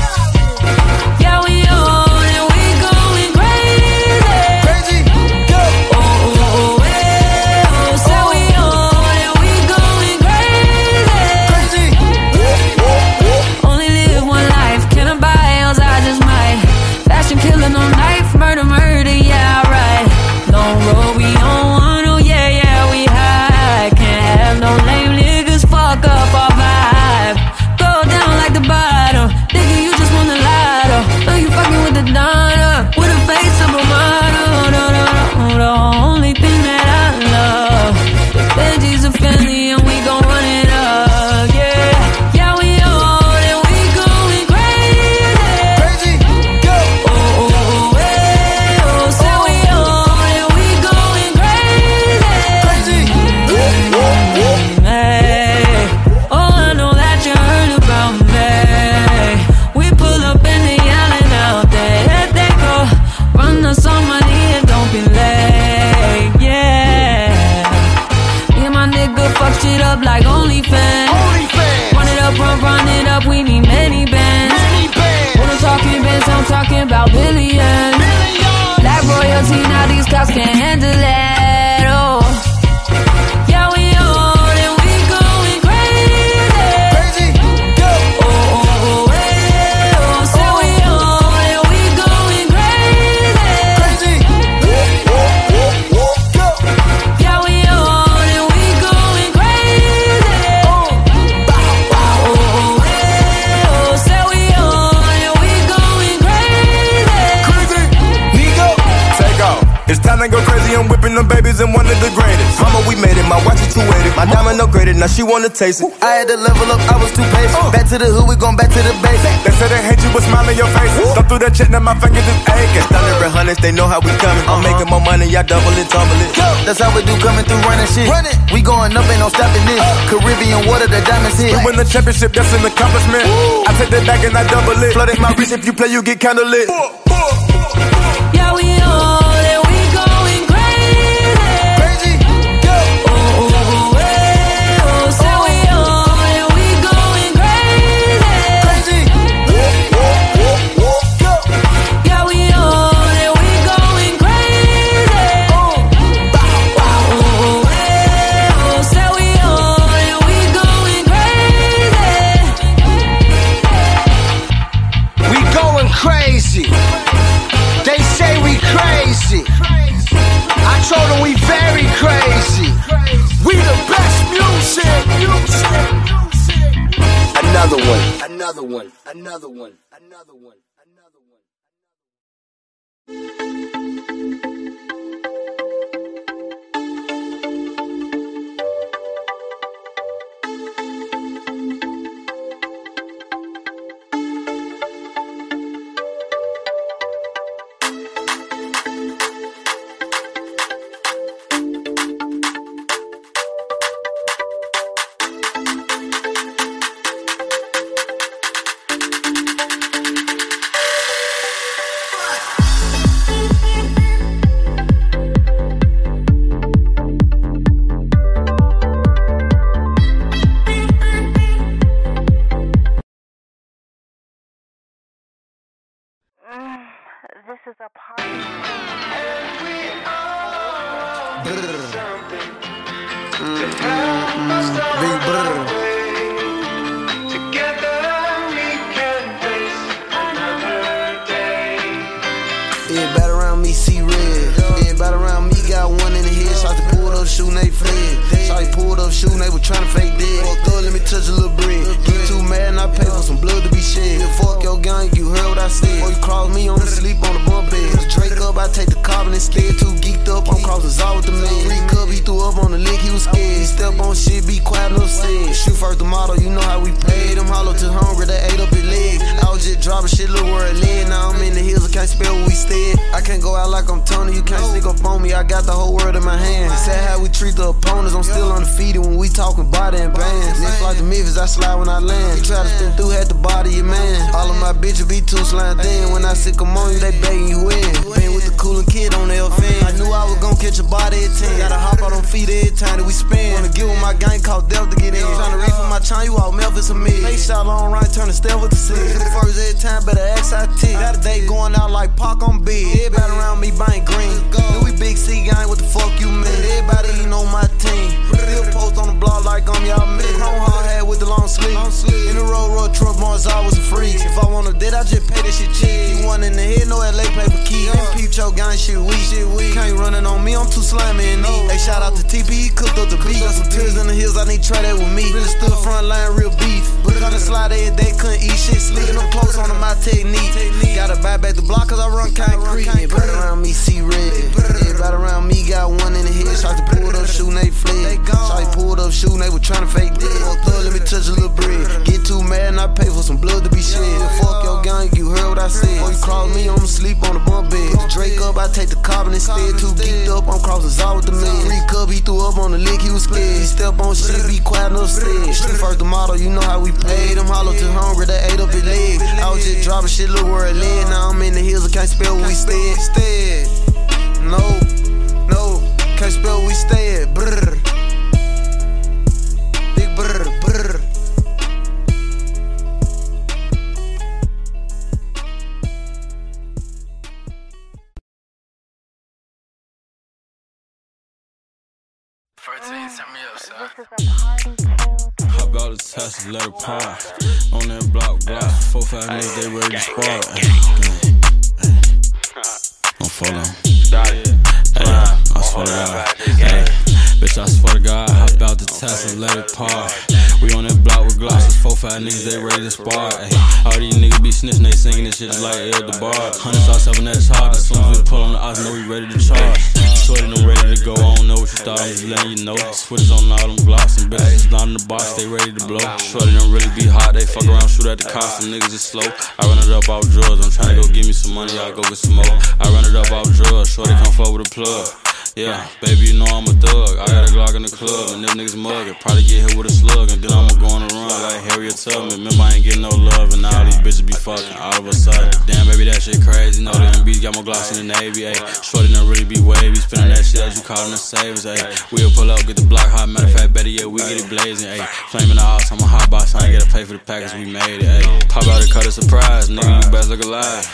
Now can't them babies and one of the greatest. Mama, we made it. My watch is 280. My diamond upgraded. Now she wanna taste it. I had to level up, I was too patient. Uh. Back to the hood, we gon' back to the base. They said they hate you, but smile in your face. Thumb through that check, now my fingers is aching. Thunder and hundreds, they know how we coming. I'm making more money, y'all double it, tumble it. That's how we do coming through running shit. Run it. We going up, ain't no stopping this. Uh. Caribbean water, the diamonds hit. We win the championship, that's an accomplishment. I take that back and I double it. Flooded my wrist, if you play, you get kinda lit. Yeah, we you shit. Another one, another one, another one, another one. Couldn't eat shit. Sleeping up clothes on my technique. Gotta buy back the block, cause I run concrete. Everybody around me see red. Everybody around me got one in the head. Shot to pulled up, shooting, they fled. Shot pulled up, shooting, they was trying to fake dead. Up, let me touch a little bread. Get too mad and I pay for some blood to be shed. Fuck your gang, you what I said. Or you cross me, I'ma sleep on the bunk bed. Drake up, I take the carbon instead. Too geeked up, I'm crossing all with the man. Three cup, he threw up on the lick, he was scared. He step on shit, be quiet, no said. Shoot first the model, you know how we paid. Them hollow too hungry, they ate up his leg. I was just dropping shit, look where it led. Now I'm in the hills, I can't spell where we stayed. Stayed. No, no, can't spell where we stayed. Brr. Hop out the test, let her pop. On that block, block. Four, five niggas, they ready to squad. Don't follow. Hey, I swear to God. Hey, bitch, I swear to God. Hop out the test and let it pop. We on that block with glosses. Four, five niggas, they ready to spar. All these niggas be snitching, they singing this shit like El DeBar. Hundred sauce up in that hard. As soon as we pull on the odds, know we ready to charge. Sweating, I'm ready to go. I don't know what you thought, I'm just letting you know. Switches on all them blocks and bitches not in the box, they ready to blow. Shorty don't really be hot, they fuck around, shoot at the cops, some niggas is slow. I run it up off drugs, I'm trying to go give me some money, I go get some more. I run it up off drugs, shorty come fuck with a plug. Yeah, baby, you know I'm a thug. I got a Glock in the club, and them niggas mugging. Probably get hit with a slug, and then I'ma go on a run like Harriet Tubman. Remember, I ain't getting no love, and now these bitches be fucking all of a sudden. Damn, baby, that shit crazy. Know the MBs got more glocks in the Navy, ayy. Shorty don't really be wavy, spinning that shit as you callin' the savers, ayy. We'll pull up, get the block hot. Matter of fact, better yet, we get it blazing, ayy. Flaming the house, I'm a hot box, I ain't gotta pay for the package, we made it, ayy. Pop out and cut a surprise, nigga, you best look alive.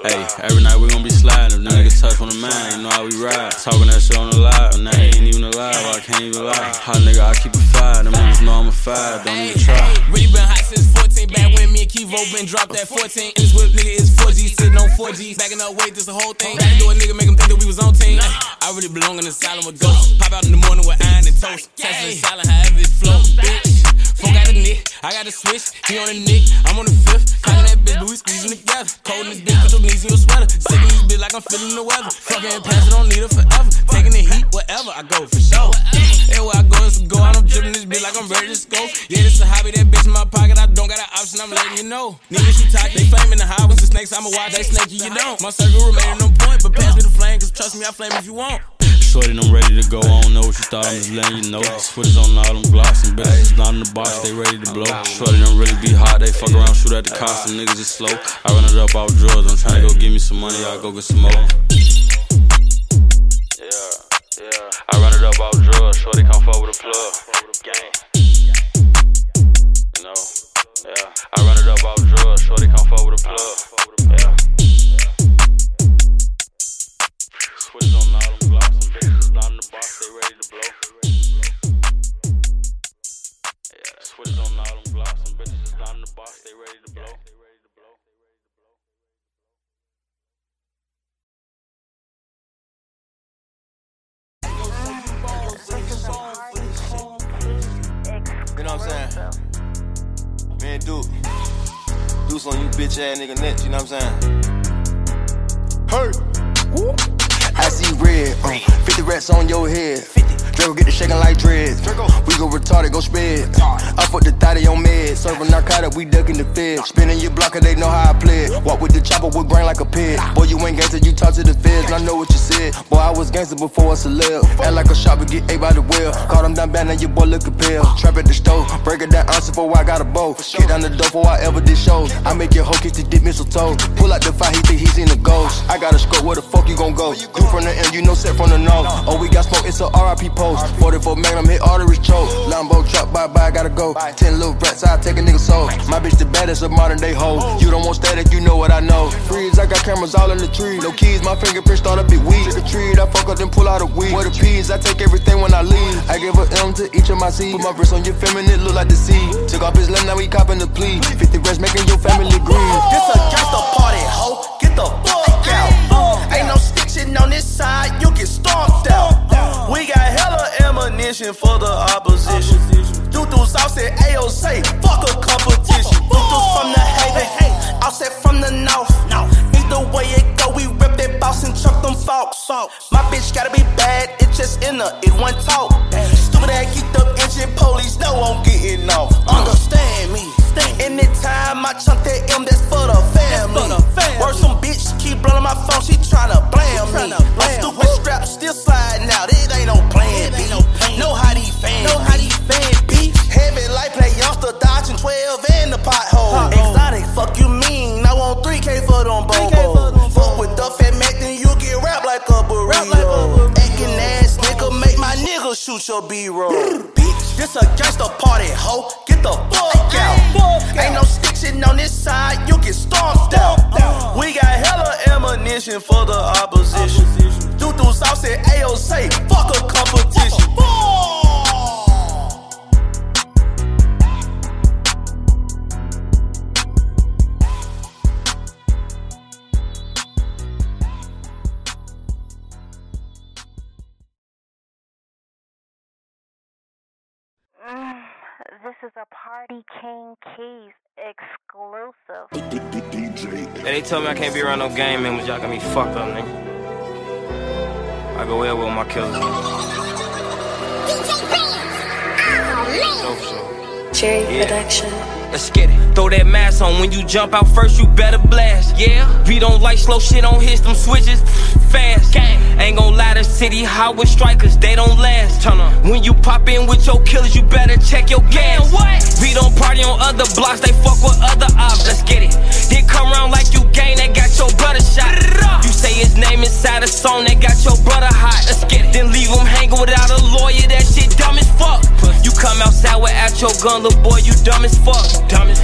Hey, every night we gon' be sliding. If niggas touch on the man, you know how we ride. Talking that shit on the live, and that ain't even alive. Why I can't even lie. Hot nigga, I keep it fire. Them niggas know I'm a fire. Don't even try. Really been hot since 14. Back when me and Kivo been dropped at 14. And this whip nigga is 4G, sitting on 4G. Backing up weight, this the whole thing. Back door a nigga, make him think that we was on team. I really belong in the asylum with ghosts. Pop out in the morning with iron and toast. Testing the silent, however it flow, bitch. A I got a switch. He on the nick, I'm on the fifth. Cocking that bitch, but we squeezing together. Cold in this bitch, put your knees in your sweater. Sick in this bitch like I'm feeling the weather. Fucking pass it, don't need her forever. Taking the heat, wherever I go, for sure. Everywhere I go, it's a go out. I'm dripping this bitch like I'm ready to scope. Yeah, this a hobby, that bitch in my pocket. I don't got an option, I'm letting you know. Niggas, you talk, they flame in the highways, the snakes, I'ma watch, they snake you, you don't. My circle remaining on point, but pass me the flame, cause trust me, I flame if you want. Shorty, I'm ready to go. I don't know what you thought. I'm just letting you know. Footers on all them blocks and bitches not in the box. They ready to blow. Shorty don't really be hot. They fuck around, shoot at the cops. and niggas is slow. I run it up off drugs. I'm trying to go give me some money. I go get some more. Yeah, yeah. I run it up off drugs. Shorty come forward with a plug. Yeah. I run it up off drugs. Shorty come forward with a plug. Bitch ass nigga next, you know what I'm saying? Hurt. I see red, uh, 50 rats on your head. Get the shaking like dreads. We go retarded, go spread. I put the thotty on meds. Serving narcotic, we ducking the feds. Spinning your blocker, they know how I play. Walk with the chopper with brain like a pig. Boy, you ain't gangster, you talk to the feds. And I know what you said. Boy, I was gangster before I celeb. Act like a shopper, get ate by the wheel. Caught him down bad, now your boy lookin' pale. Trap at the stove, break it down ounce before I got a bow. Kick down the door before I ever did shows. I make your hoe kiss the dip mistletoe. Pull out the fire, he think he's in the ghost. I got a scope, where the fuck you gon' go? You from the end, you know set from the north. Oh, we got smoke, it's a RIP post. 44 Magnum hit arteries choke. Lambo truck, bye bye, gotta go. Ten little rats, I take a nigga soul. My bitch the baddest of modern day hoe. You don't want static, you know what I know. Freeze, I got cameras all in the tree. No keys, my fingerprints start a big weed. Trick or treat, I fuck up then pull out a weed. Where the peas, I take everything when I leave. I give a M to each of my C's. Put my wrist on your feminine, look like the sea. Took off his limb, now we copping the plea. 50 rest making your family green. This a gangsta party, ho. Get the fuck out. Ain't no stitching on this side, you get stomped out. We got hella ammunition for the opposition. Doo-doo sauce at AOC, fuck a competition. Doo-doo's from the haven, offset from the north. Either way it go, we boss and chuck them folks. My bitch gotta be bad, it just in her, it one talk. Stupid ass geeked up engine police, know I'm getting off. Understand me. Anytime I chunk that M, that's for the family. Work some bitch, keep blowing my phone, she tryna blame me. I'm stupid strap, still sliding out, it ain't no plan B. Know how these fans know how these fans be. Heavy life play youngster, dodging 12 in the pothole. Exotic, fuck you mean? I want 3K for them bobo. Fuck with the fat Mac, then you get wrapped like a burrito. Acting ass nigga, make my nigga shoot your B-roll. Bitch, this a gangsta party, ho. Get the fuck out. Ain't no stitching on this side, you get stomped out. We got hella ammunition for the opposition. Doo-doo sauce at AOC, fuck a competition. Mm, this is a Party King Keys exclusive. Hey, they told me I can't be around no game members. Y'all got me fucked up, nigga. I go well with my killers. Dope show. Cherry Yeah. production. Let's get it. Throw that mask on when you jump out first, you better blast. Yeah, we don't like slow shit on hits, them switches fast. Gang. Ain't gon' lie, the city hot with strikers, they don't last. Turn on. When you pop in with your killers, you better check your gas. We don't party on other blocks, they fuck with other ops. Let's get it. Then come around like you gang, they got your brother shot. You say his name inside a song, they got your brother hot. Let's get it. Then leave him hanging without a lawyer, that shit dumb as fuck. You come outside without your gun, little boy, you dumb as fuck.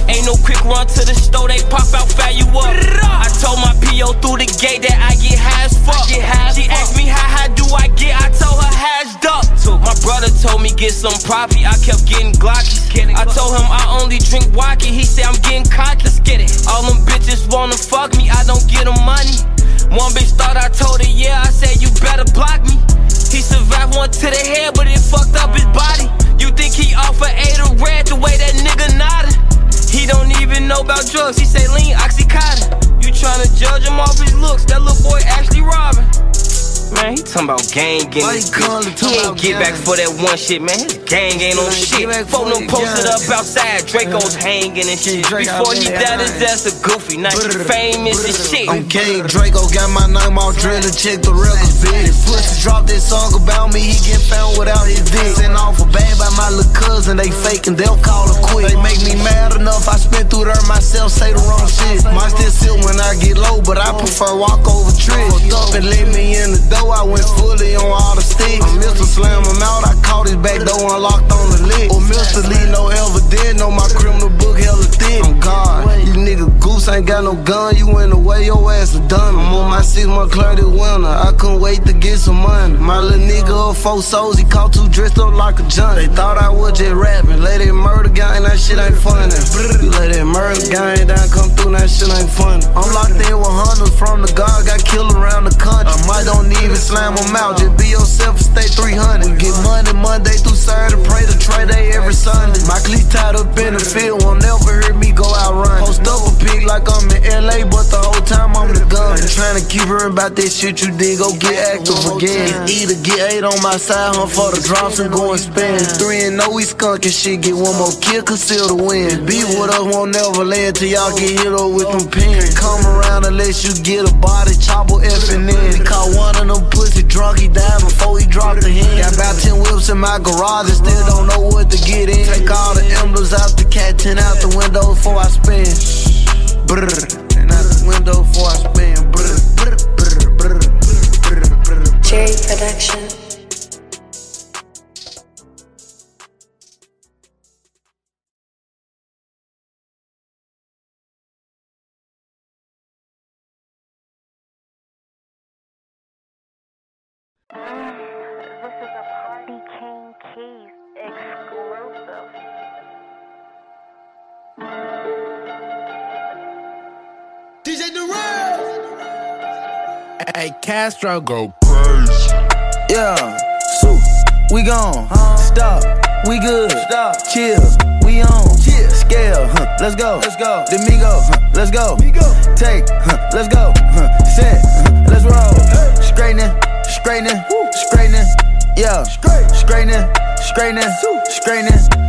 Ain't no quick run to the store, they pop out, fat you up. I told my PO through the gate that I get high as fuck. Get high she asked me how high do I get, I told her hashed up. My brother told me get some property, I kept getting glocky. I told him I only drink wacky, he said I'm getting cocky. Let's get it. All them bitches wanna fuck me, I don't get them money. One bitch thought I told her, yeah, I said you better block me. He survived one to the head, but it fucked up his body. You think he offer of eight or red the way that nigga nodded? Don't even know about drugs. He say lean oxycontin. You tryna judge him off his looks? That little boy actually robbing. Man, he talking about gang getting his bitch. He ain't get back for that one shit, man. His gang ain't on shit. Phone them posted up outside, Draco's hanging and shit. Before he died, his ass a goofy. Now he famous and shit. I'm King Draco, got my name all drilled check the records, bitch. Pussy dropped this song about me, he get found without his dick. Sent off a bag by my little cousin, they faking, they'll call it quick. They make me mad enough, I spent through there myself, say the wrong shit. Mine still sit when I get low, but I prefer walk over tricks. Fucked up and let me in the door, I went fully on all the sticks. I'm Mr. Slam him out, I caught his back door unlocked on the lick. Or Mr. Lee, no evidence, know my criminal book hella thick. I'm God, you nigga goose ain't got no gun, you in the way, your ass a done. I'm on my six month clear this winter, I couldn't wait to get some money. My little nigga of four souls, he caught two dressed up like a junk. They thought I was just rapping, lay that murder gang, that shit ain't funny. You lay that murder gang down, come through, that shit ain't funny. I'm locked in with hunters from the guard, got killed around the country. I might don't even slam them out, just be yourself and stay 300. Get money Monday through Saturday, pray to trade day every Sunday. My cleats tied up in the field, won't never hear me go out running. Post up a pig like I'm in LA, but the whole time I'm the gun. Trying to keep hearing about that shit you did, go get active again. Either get eight on my side, hunt for the drops and go and spend. Three and no, we skunking shit, get one more kill, conceal the win. Be with us, won't never land till y'all get hit up with them pins. Come around unless you get a body, chopper effing in. He caught one of them pussy drunk, he died before he dropped the hand. Got about 10 whips in my garage and still don't know what to get in. Take all the emblems out the cat, 10 out the window before I spin. Brr, and out the window before I spin. Brr, brr, brr, brr, brr, brr, brr. Cherry Production. DJ Durant. Hey, Castro go crazy. Yeah, so we gone. Stop, we good. Stop, chill, we on. Chill, scale, huh? Let's go. Let's go. Domingo, huh? Let's go. Take, huh? Let's go. Huh? Set, huh? let's roll. Straightening, straightening, straightening. Yeah, straightening, straightening, straightening.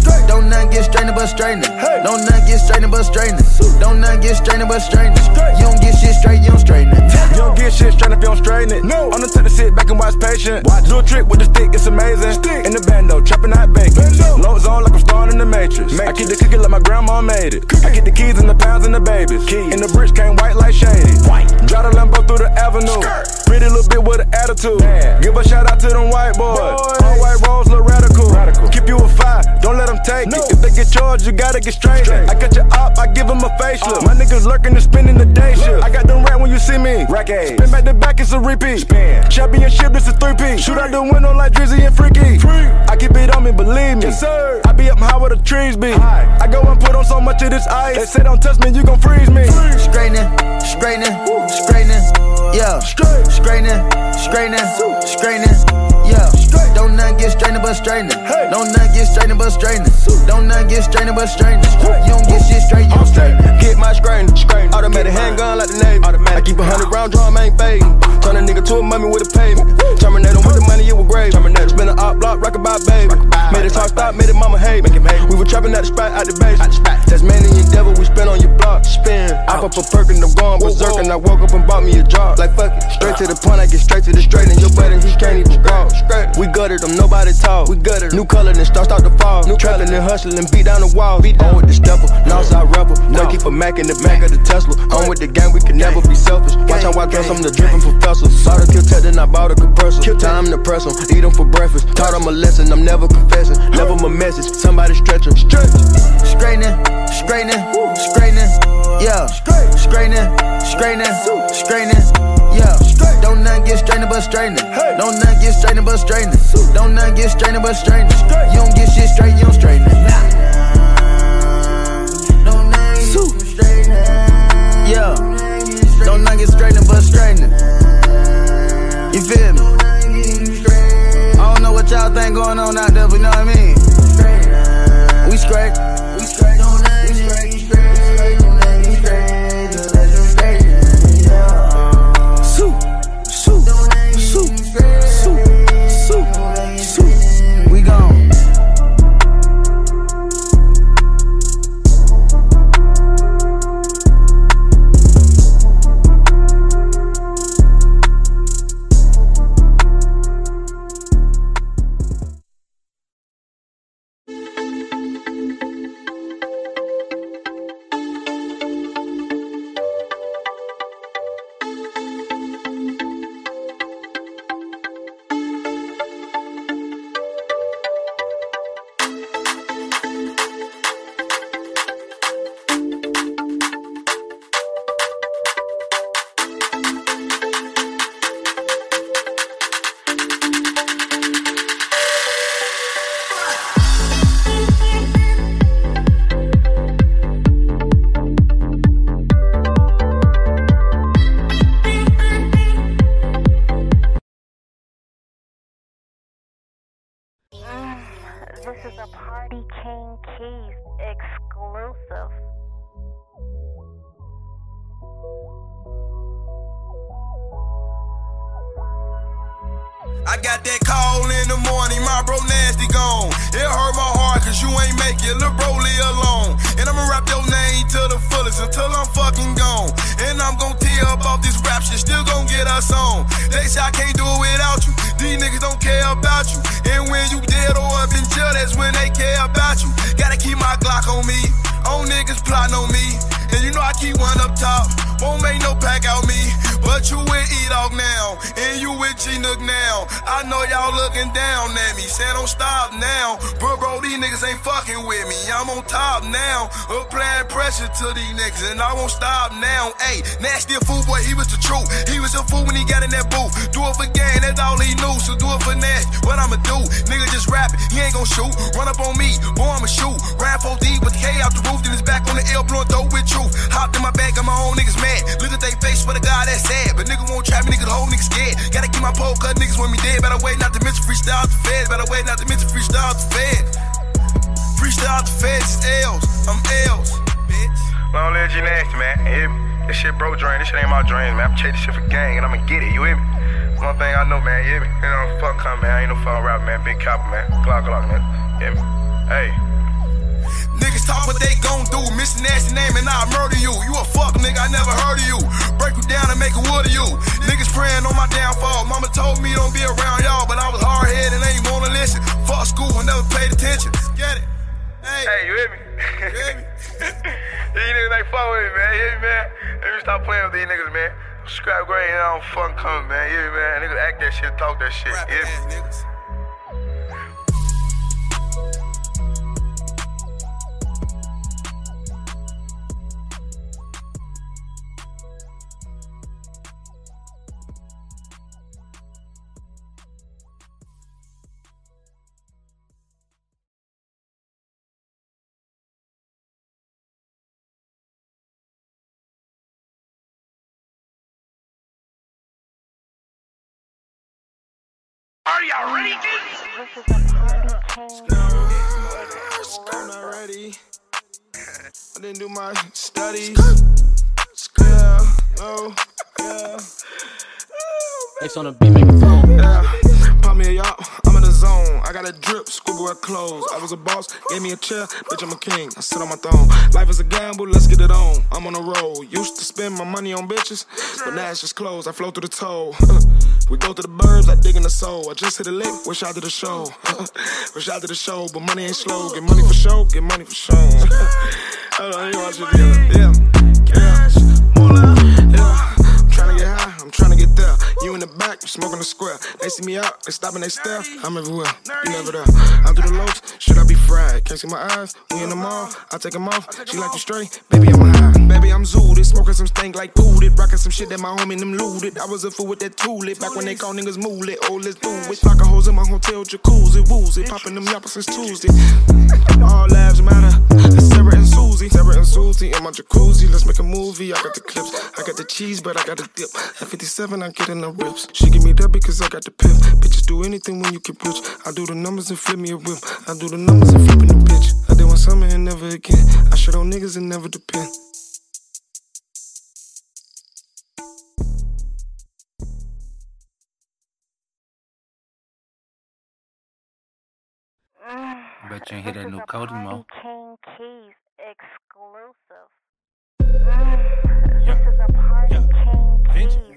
don't nothing get straightening but straightening. Don't nothing get straightening but straightening. Don't nothing get straightening but straightening. You don't get shit straight, you don't straighten it. You don't get shit straight if you don't straighten it. No. I'm the type to sit back and watch patient. Watch. Do a trick with the stick, it's amazing. Stick. In the bando, chopping out bacon. Low zone like I'm starring in the Matrix. I keep the cookie like my grandma made it. I get the keys and the pounds and the babies. Keys. And the bricks came white like shady. White. Drive the Lambo through the avenue. Pretty little bit with an attitude. Give a shout out to them white boys. All white rolls look radical. radical. Keep you a fire, don't let them take it. If they get charged, you gotta get straight. I got your op, I give them a facelift. My niggas lurking and spending the day shift. I got them rat when you see me. Rack Spin back to back, it's a repeat. Spin. Championship, it's a three-piece. Shoot out the window like Drizzy and Freaky. I keep it on me, believe me. Yes, sir. I be up high where the trees be. I go and put on so much of this ice. They say don't touch me, you gon' freeze me. Straightening, straightening, straightening. Yeah, straightening, straightening, straightening. Yeah, don't nothing get straightened but straightening. Don't nothing get straightened but straightening. Don't nothing get straightened but straightening. You don't get shit straight, you straighten. Get my screen, screen. Automatic handgun like the Navy. I keep a hundred round drum, ain't fading. Turn a nigga to a mummy with a pavement. Terminate him with the money, it was grave. Terminate. Spin a op block, rock about baby. Made it talk stop, made it mama hate. Make it We were trapping at the spot, out the base. Tasmanian devil, we spin on your block. Spin. I pop a perk and I'm going berserk. And I woke up and bought me a job. Like fuck it. Straight to the point, I get straight to the straight. And your buddy, he can't even walk. We gutted them, nobody talk. We gutted New color, then start, start to fall. New trapping and hustling, beat down the wall. Beat on with the stepper, Northside rebel. No. keep a Mac in the back of the Tesla. On with the gang, we can never be selfish. Watch how I dress, I'm the dripping professor. Saw the kill tech, then I bought a compressor. Time to press them, eat them for breakfast. Taught them a lesson, I'm never confessing. Never my message, somebody stretch them. Stretch. Straightening, straightening, straightening. Yeah. Straightening, straightening, straightening. Yeah. Don't nothing get straightened but straightening. Don't nothing get straightened but straightening. Don't nothing get straightened but straightening. You don't get shit straight, you don't straighten it. Yeah. Don't nothing get straightened but straightening. You feel me? I don't know what y'all think going on out there, but you know what I mean? We straight. Shit, talk that shit. You studies. Yeah, no, yeah. X on the beat, make it flow. Yeah, pop me a yacht, I'm in the zone. I got a drip, scuba wear clothes. I was a boss, gave me a chair, bitch, I'm a king. I sit on my throne. Life is a gamble, let's get it on. I'm on a roll. Used to spend my money on bitches, but now it's just clothes. I flow through the toll. [LAUGHS] we go to the burbs, I dig in the soul. I just hit a lick, wish I did a show. [LAUGHS] wish I did a show, but money ain't slow. Get money for show, get money for show. [LAUGHS] Hold on, you it. Yeah, cash, moolah, yeah. I'm tryna get high, I'm tryna get there. You in the back, I'm smoking the square. They see me out, they stop and they stare. I'm everywhere, you never there. I do the lows, should I be fried? Can't see my eyes, we in the mall. I take them off, she like you straight. Baby, I'm high. Baby, I'm zooted, smoking some stank like booted. Rocking some shit that my homie them looted. I was a fool with that tulip, back when they call niggas moolet. Oh, let's do it. A hoes in my hotel jacuzzi, woozy. Popping them yappers since Tuesday. [LAUGHS] All lives matter. Sarah and Susie. Sarah and Susie in my jacuzzi. Let's make a movie. I got the clips. I got the cheese, but I got the dip. At 57, I get in the rips. She give me that because I got the pip. Bitches do anything when you get rich. I do the numbers and flip me a whip. I do the numbers and flipping the bitch. I did one summer and never again. I shit on niggas and never depend. Ah. Bet you ain't hear that new Cody Mo. King Keys exclusive. This is a Party King Keys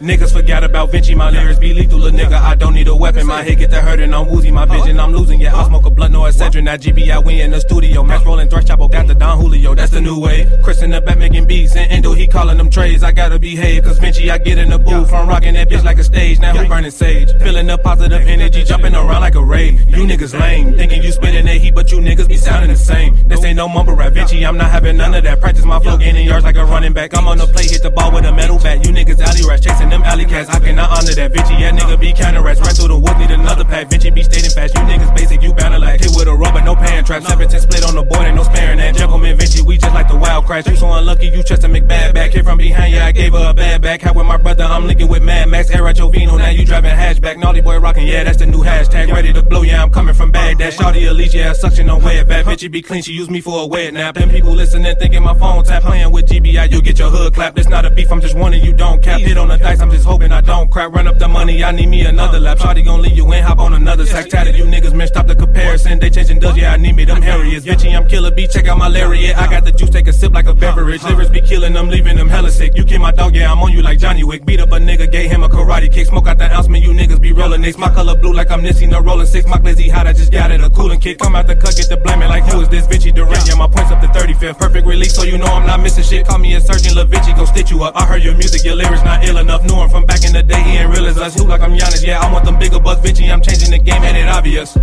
Niggas forgot about Vinci, my lyrics be lethal, a nigga. I don't need a weapon, my head get to hurting, I'm woozy, my vision, I'm losing. Yeah, I smoke a blunt, no Excedrin, that GBI, we in the studio. Max rolling, thrash chopper, got the Don Julio, that's the new way. Chris in the back making beats, and Endo, he calling them trades. I gotta behave, cause Vinci, I get in the booth, I'm rocking that bitch like a stage. Now who burning sage? Feeling the positive energy, jumping around like a rave. You niggas lame, thinking you spitting that heat, but you niggas be sounding the same. This ain't no mumble rap, Vinci, I'm not having none of that. Practice my flow, gaining yards like a running back. I'm on the play, hit the ball with a metal bat. You niggas alley rats, chasing them alley cats. I cannot honor that. Vinci, yeah, nigga be counter rats. Right through the woods, need another pack. Vinci be stating fast. You niggas basic, you bound like. Hit with a rubber, no pan trap. 17 split on the board, ain't no sparing that. Gentleman Vinci, we just like the wild crash. You so unlucky, you trust a McBad back. Hit from behind, yeah, I gave her a bad back. How with my brother, I'm linking with Mad Max. Era Jovino, now you driving hatchback. Naughty boy rocking, yeah, that's the new hashtag. Ready to blow, yeah, I'm coming from Baghdad. Shawty Elise, yeah, suction on wet. Bad Vinci be clean, she use me for a wet nap. Them people listening, thinking my phone tap. Playing with GBI, you get your hood clapped. It's not a beef, I'm just warning you don't cap. Hit on the dice, I'm just hoping I don't crack. Run up the money, I need me another lap. Shawty gon' leave you in, hop on another sack. Tatted you niggas, man, stop the comparison. They changing does, yeah, I need me them Harriers. Bitchy, I'm killer B, check out my lariat. I got the juice, take a sip like a beverage. Livers be killing them, leaving them hella sick. You kill my dog, yeah, I'm on you like Johnny Wick. Beat up a nigga, gave him a karate kick. Smoke out the ounce, man, you niggas be rolling nicks. My color blue like I'm Nipsey, no rolling six. My glizzy hot, I just got it, a cooling kick. Come out the cut, get the blaming like who is this Vinci Durant? Yeah, my points up to 35th. Perfect release, so you know I'm not missing shit. Call me a surgeon, Lil Vinci, go stitch you up. I heard your music, your lyrics not ill enough. Knew him from back in the day, he ain't real as us. Who like I'm Giannis, yeah, I want them bigger bucks. Vinci, I'm changing the game, ain't it obvious?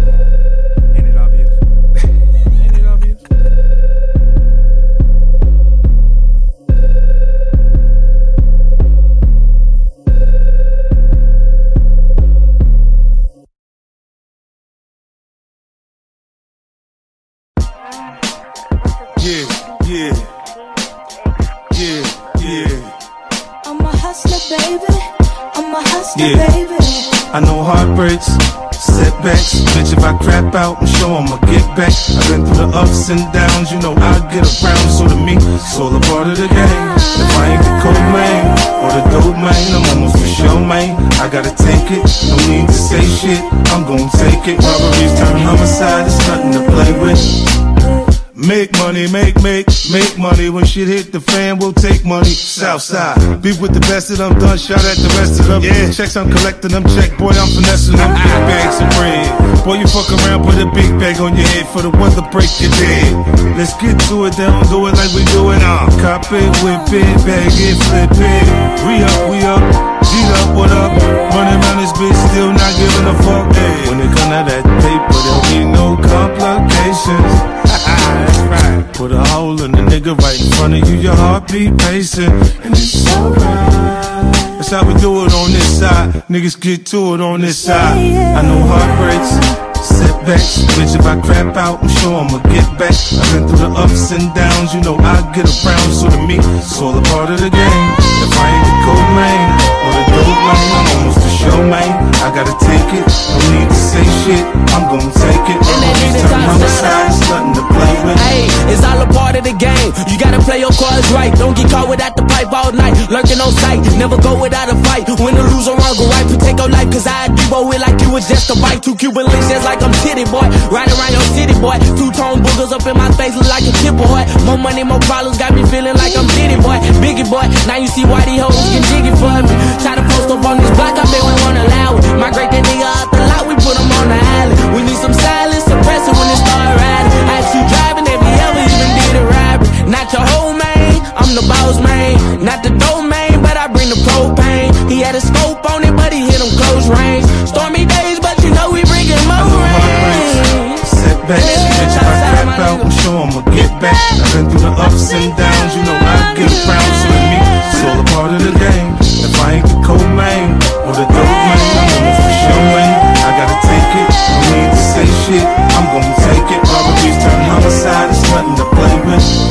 Yeah. I know heartbreaks, setbacks. Bitch, if I crap out, I'm sure I'ma get back. I've been through the ups and downs, you know I get around. So to me, it's all a part of the game. If I ain't the Cobain or the dope man, I'm almost for sure, man. I gotta take it, no need to say shit. I'm gonna take it. Robberies turn homicide, it's nothing to play with. Make money, make, make, make money. When shit hit the fan, we'll take money. Southside, be with the best of them, done shot at the rest of them. Yeah, checks I'm collecting them, check, boy, I'm finessing them. Big bags of bread. Boy, you fuck around, put a big bag on your head for the weather break your dead. Let's get to it, they don't do it like we do it. Uh, cop it, whip it, bag it, flip it. We up, we up. G'd up, what up? Running around this bitch, still not giving a fuck. Hey, when it come to that paper, there'll be no complications. Put a hole in the nigga right in front of you, your heartbeat pacing, and it's alright. That's how we do it on this side. Niggas get to it on this side. I know heartbreaks, setbacks. Bitch, if I crap out, I'm sure I'ma get back. I've been through the ups and downs, you know I get around. So to me, it's all a part of the game. If I ain't the gold man or the dope man, I'm almost show man. I gotta take it, no need to say shit. I'm gonna take it. Homicide, it's nothing to play with. Hey, it's all a part of the game. You gotta play your cards right. Don't get caught without the pipe all night. Lurking on sight, never go without a fight. Win or lose or wrong, go right. Protect your life, cause I debo it like you was just a bite. Two Cuban links, just like I'm Titty Boi. Ride around your city boy. Two tone boogers up in my face, look like a kid boy. More money, more problems, got me feeling like I'm Diddy boy. Biggie boy, now you see why these hoes get jiggy for me. Try to post up on this block, I bet we won't allow it. Migrate that nigga out the lot, we put him on the island. We need some silence, suppress it when it start riding. I you driving, if you ever even did a robbery. Not your whole man, I'm the boss man. Not the domain, but I bring the propane. He had a scope on it, but he hit him close range. Stormy days, but you know we bringing more rain. Setbacks, bitch, if I crap out, I'm sure I'ma get back. I've been through the ups and downs, you know I get around. So me, it's all a part of the game. If I ain't the cold man or the dope man, I'm almost a show man. I gotta take it, no need to say shit. I'm gonna take it. Robberies turn homicide, it's nothing to play with.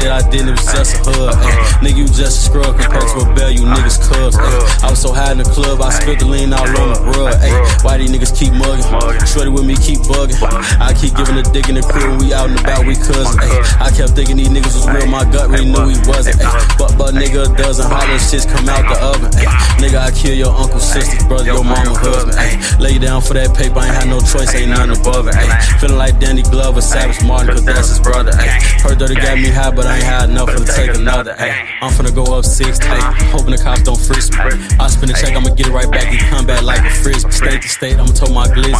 Said I didn't, it was just a hug. Ay, nigga, you just a scrub compared to a bell, you niggas cubs. I was so high in the club, I spilled the lean all on the rug. Ay, these niggas keep mugging? Shorty with me keep bugging. I keep giving a dick in the crib when we out and about, we cousins. Ay, I kept thinking these niggas was real, my gut really knew he wasn't. Ay, but, but nigga, a dozen hollow shits come out the oven. Ay, nigga, I kill your uncle, sister, brother, your mama, husband. Ay, lay down for that paper, I ain't had no choice, ain't nothing above it. Ay, feeling like Danny Glover, Savage Martin, cause that's his brother. Ay, heard that it got me high, but I ain't had enough to take another. Ay, I'm finna go up six, ay, hoping the cops don't frisk me. I spin the check, I'ma get it right back, he come back like a frisbee. State to state, I'ma tow my glitz.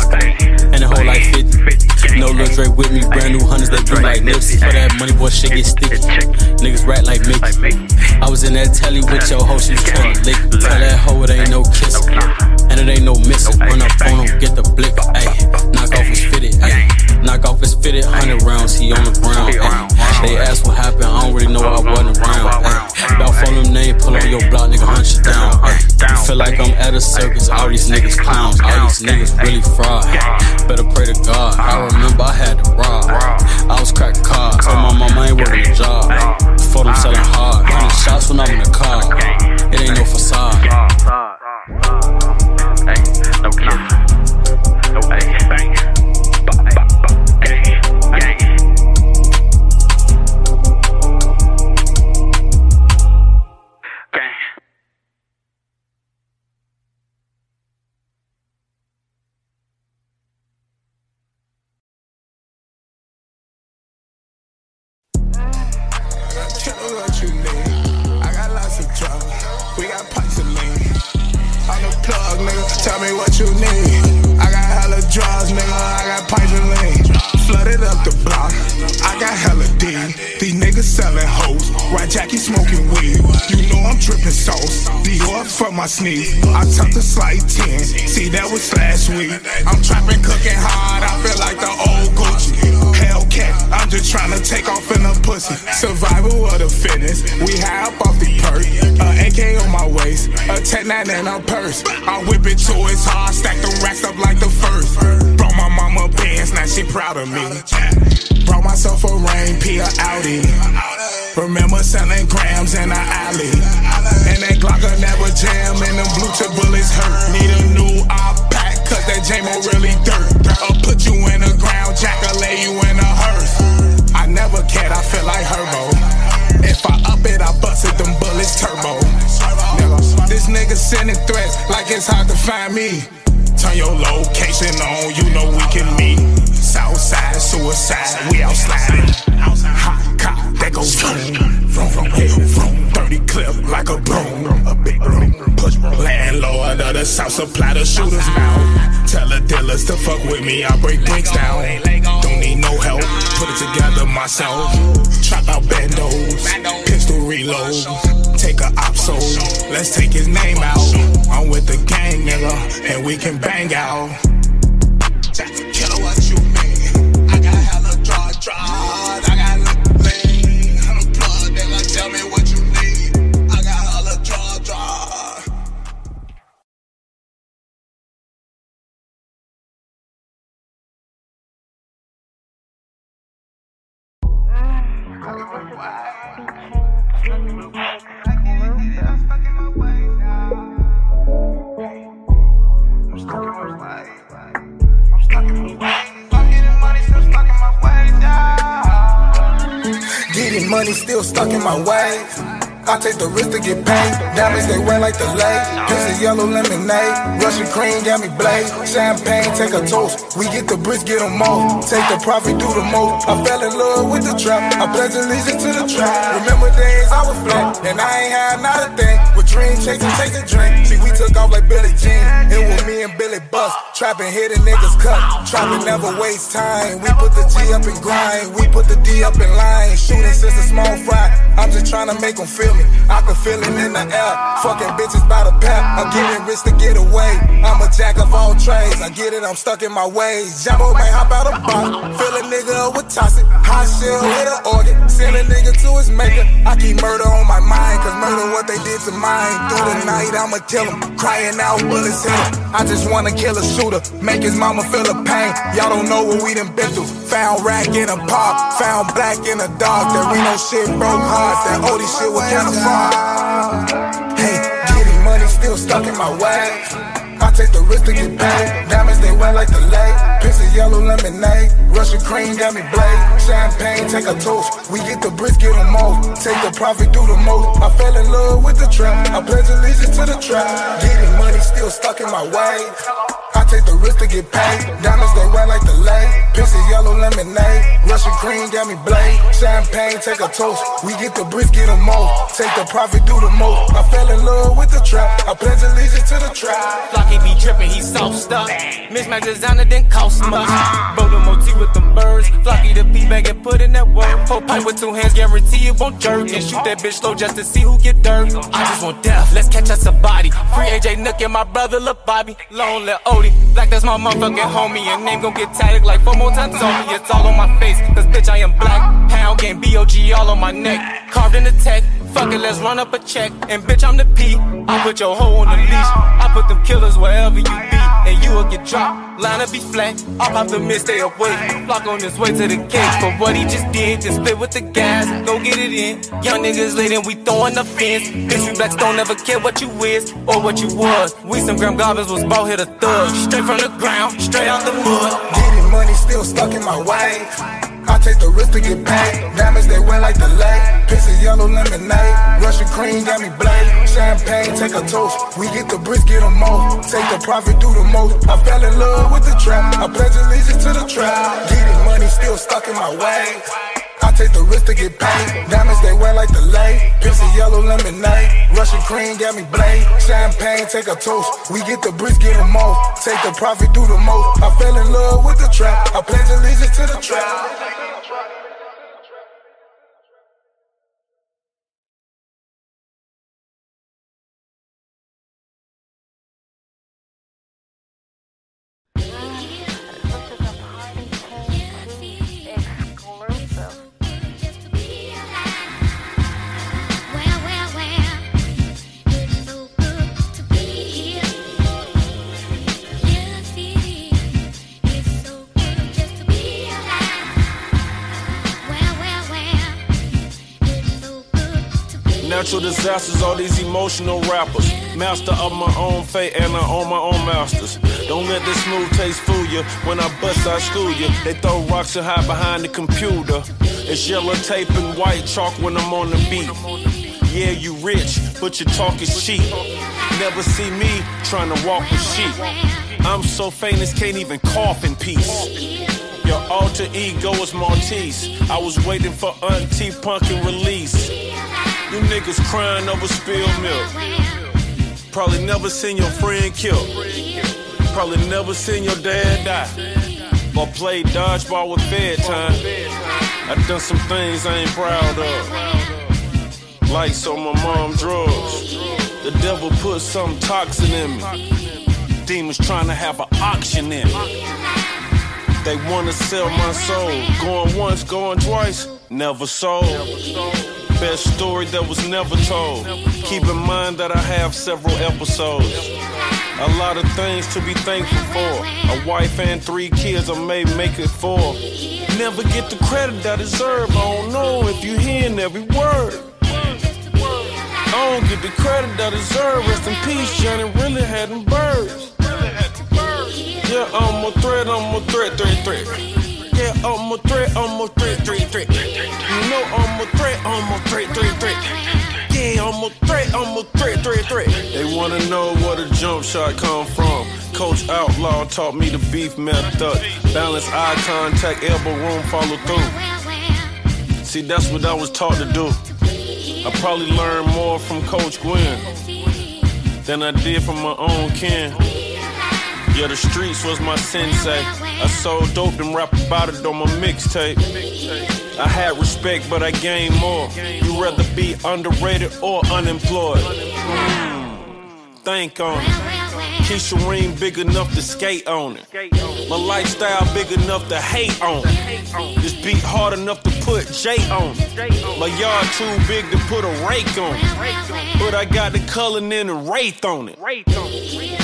And the whole like 50. No Lil Drake with me, brand new hunters that blue like Nipsey. For that money, boy, shit get sticky. Niggas rat like Mickey. I was in that telly with your hoe, she was trying to lick. Tell that hoe it ain't no kiss. And it ain't no missing. Run up on him, get the blick. Ayy, knock off his fitted. Ayy, knock off his fitted. Hundred rounds, he on the ground. Ayy, they ask what happened, I don't really know. I wasn't around. Ayy, about phone them name, pull on your block, nigga, hunt you down. Ayy, feel like I'm at a circus. All these niggas clowns. All these niggas really fraud. Better pray to God. I remember I had to rob. I was cracking cards. Told my mama I ain't working a job. Before them selling hard. Hundred shots when I'm in the car. It ain't no facade. No kidding. No hey, Tell me what you need. I got hella drugs, nigga. I got pipes and lean. Flooded up the block. I got hella D. These niggas selling hoes. White Jackie smoking weed. You know I'm dripping sauce. The Dior for my sneeze. I took the slight 10. See, that was last week. I'm trapping, cooking hard. I feel like the old Gucci. Hellcat. I'm just trying to take off in a pussy. Survival of the fittest. We high up off the perk. A AK on my waist. A 10 9 in a purse. I whip it to its hard. Stack the racks up like the first. Brought my mama bands. Now she proud of me. Brought myself a rain, P Audi. Remember selling grams in the alley. And that Glocker never jam, and them blue chip bullets hurt. Need a new op pack, cause that J-Mo really dirt. I'll put you in the ground, Jack, I'll lay you in a hearse. I never cared, I feel like Herbo. If I up it, I bust it, them bullets turbo. Nigga, this nigga sending threats like it's hard to find me. Turn your location on, you know we can meet. Southside suicide, we out sliding. Hot cop, that goes vroom, vroom, 30 clip like a broom, a big broom. Push landlord of the South supply the shooters now. Tell the dealers to fuck with me, I break bricks down. Don't need no help, put it together myself. Trap out bandos, pistol reload. Take a op soul, let's take his name out. I'm with the gang, nigga, and we can bang out. Money still stuck in my way. I take the risk to get paid. Diamonds they wear like the lake. This is yellow lemonade. Russian cream got me blade. Champagne, take a toast. We get the bricks, get them all. Take the profit, do the most. I fell in love with the trap. I pledge allegiance to the trap. Remember days I was flat, and I ain't had not a thing. With dream chasing, chasing drink. See, we took off like Billie Jean. It was me and Billy Bust. Trapping, hitting niggas cut. Trapping, never waste time. We put the G up and grind. We put the D up in line. Shooting since a small fry. I'm just trying to make them feel me. I can feel it in the air. Fucking bitches by the pack. I'm getting rich to get away. I'm a jack of all trades. I get it, I'm stuck in my ways. Jumbo may hop out a box. Fill a nigga up with toxic. Hot shell with an organ. Send a nigga to his maker. I keep murder on my mind. Cause murder what they did to mine. Through the night, I'ma kill him. Crying out, bullets hit. I just wanna kill a shooter. Make his mama feel the pain. Y'all don't know what we done been through. Found rack in a park. Found black in a dark. That Reno shit broke heart. That Odie shit was kinda far. Hey, getting money still stuck in my way. I take the risk to get paid. Diamonds they wear like the lake. Piece of yellow lemonade. Russian cream got me blade. Champagne, take a toast. We get the bricks, get them off. Take the profit, do the most. I fell in love with the trap. I pledge allegiance to the trap. Getting money still stuck in my way. I take the risk to get paid. Diamonds they wear like the lake. Piece of yellow lemonade. Russian cream got me blade. Champagne, take a toast. We get the bricks, get them off. Take the profit, do the most. I fell in love with the trap. I pledge allegiance to the trap. Flocky be drippin', he soft stuff. Mismatch designer didn't cost much. The motif with them birds. Flocky the P bag and put in that work. Whole pipe with two hands, guarantee it won't jerk. And shoot that bitch slow just to see who get dirt. I just want death, let's catch us a body. Free AJ Nook and my brother Lil Bobby. Lonely Odie, black that's my motherfucking homie. And name gon' get tatted like four more times on me. It's all on my face, cause bitch I am black. Pound game BOG all on my neck. Carved in the tech. Fuck it, let's run up a check. And bitch, I'm the P. I put your hoe on the leash. I put them killers wherever you be. And you will get dropped. Line up be flat. I'll pop the mid, stay away. Block on his way to the cage. For what he just did, just split with the gas. Go get it in. Young niggas late and we throwing the fence. Bitch, we blacks don't ever care what you is or what you was. We some gram goblins was ball hit a thug. Straight from the ground, straight out the mud. Getting money still stuck in my way. I take the risk to get paid. Diamonds they wear like the lake. Piece of yellow lemonade. Russian cream got me blade. Champagne, take a toast. We get the bricks, get them off. Take the profit, do the most. I fell in love with the trap. I pledge allegiance to the trap. Getting money still stuck in my way. I take the risk to get paid. Diamonds they wear like the. Piece of yellow lemonade. Russian cream got me blade. Champagne, take a toast. We get the bricks, get them off. Take the profit, do the most. I fell in love with the trap. I pledge allegiance to the trap. Natural disasters, all these emotional rappers. Master of my own fate and I own my own masters. Don't let this smooth taste fool you. When I bust, I school you. They throw rocks and hide behind the computer. It's yellow tape and white chalk when I'm on the beat. Yeah, you rich, but your talk is cheap. Never see me trying to walk with sheep. I'm so famous, can't even cough in peace. Your alter ego is Maltese. I was waiting for Auntie Punk Punkin release. You niggas crying over spilled milk. Probably never seen your friend killed. Probably never seen your dad die. Or played dodgeball with bedtime. I done some things I ain't proud of. Lights on my mom drugs. The devil put some toxin in me. Demons trying to have an auction in me. They wanna sell my soul. Going once, going twice, never sold. Best story that was never told. Keep in mind that I have several episodes. A lot of things to be thankful for. A wife and three kids, I may make it four. Never get the credit I deserve. I don't know if you hearing every word. I don't get the credit I deserve. Rest in peace, Johnny really had them birds. Yeah, I'm a threat, I'm a threat, threat, threat. Yeah, I'm a threat, I'm a threat, threat, threat. Know I'm a threat, I'm a threat, threat, threat. Yeah, I'm a threat, I'm a threat, threat, threat. They wanna know where the jump shot come from. Coach Outlaw taught me the beef method. Balance eye contact, elbow room, follow through. See, that's what I was taught to do. I probably learned more from Coach Gwen than I did from my own kin. Yeah, the streets was my sensei. I sold dope and rap about it on my mixtape. I had respect, but I gained more. You rather be underrated or unemployed? Mm, think on it. Keisha Ream big enough to skate on it. My lifestyle big enough to hate on it. This beat hard enough to put J on it. My yard too big to put a rake on it. But I got the color and the wraith on it.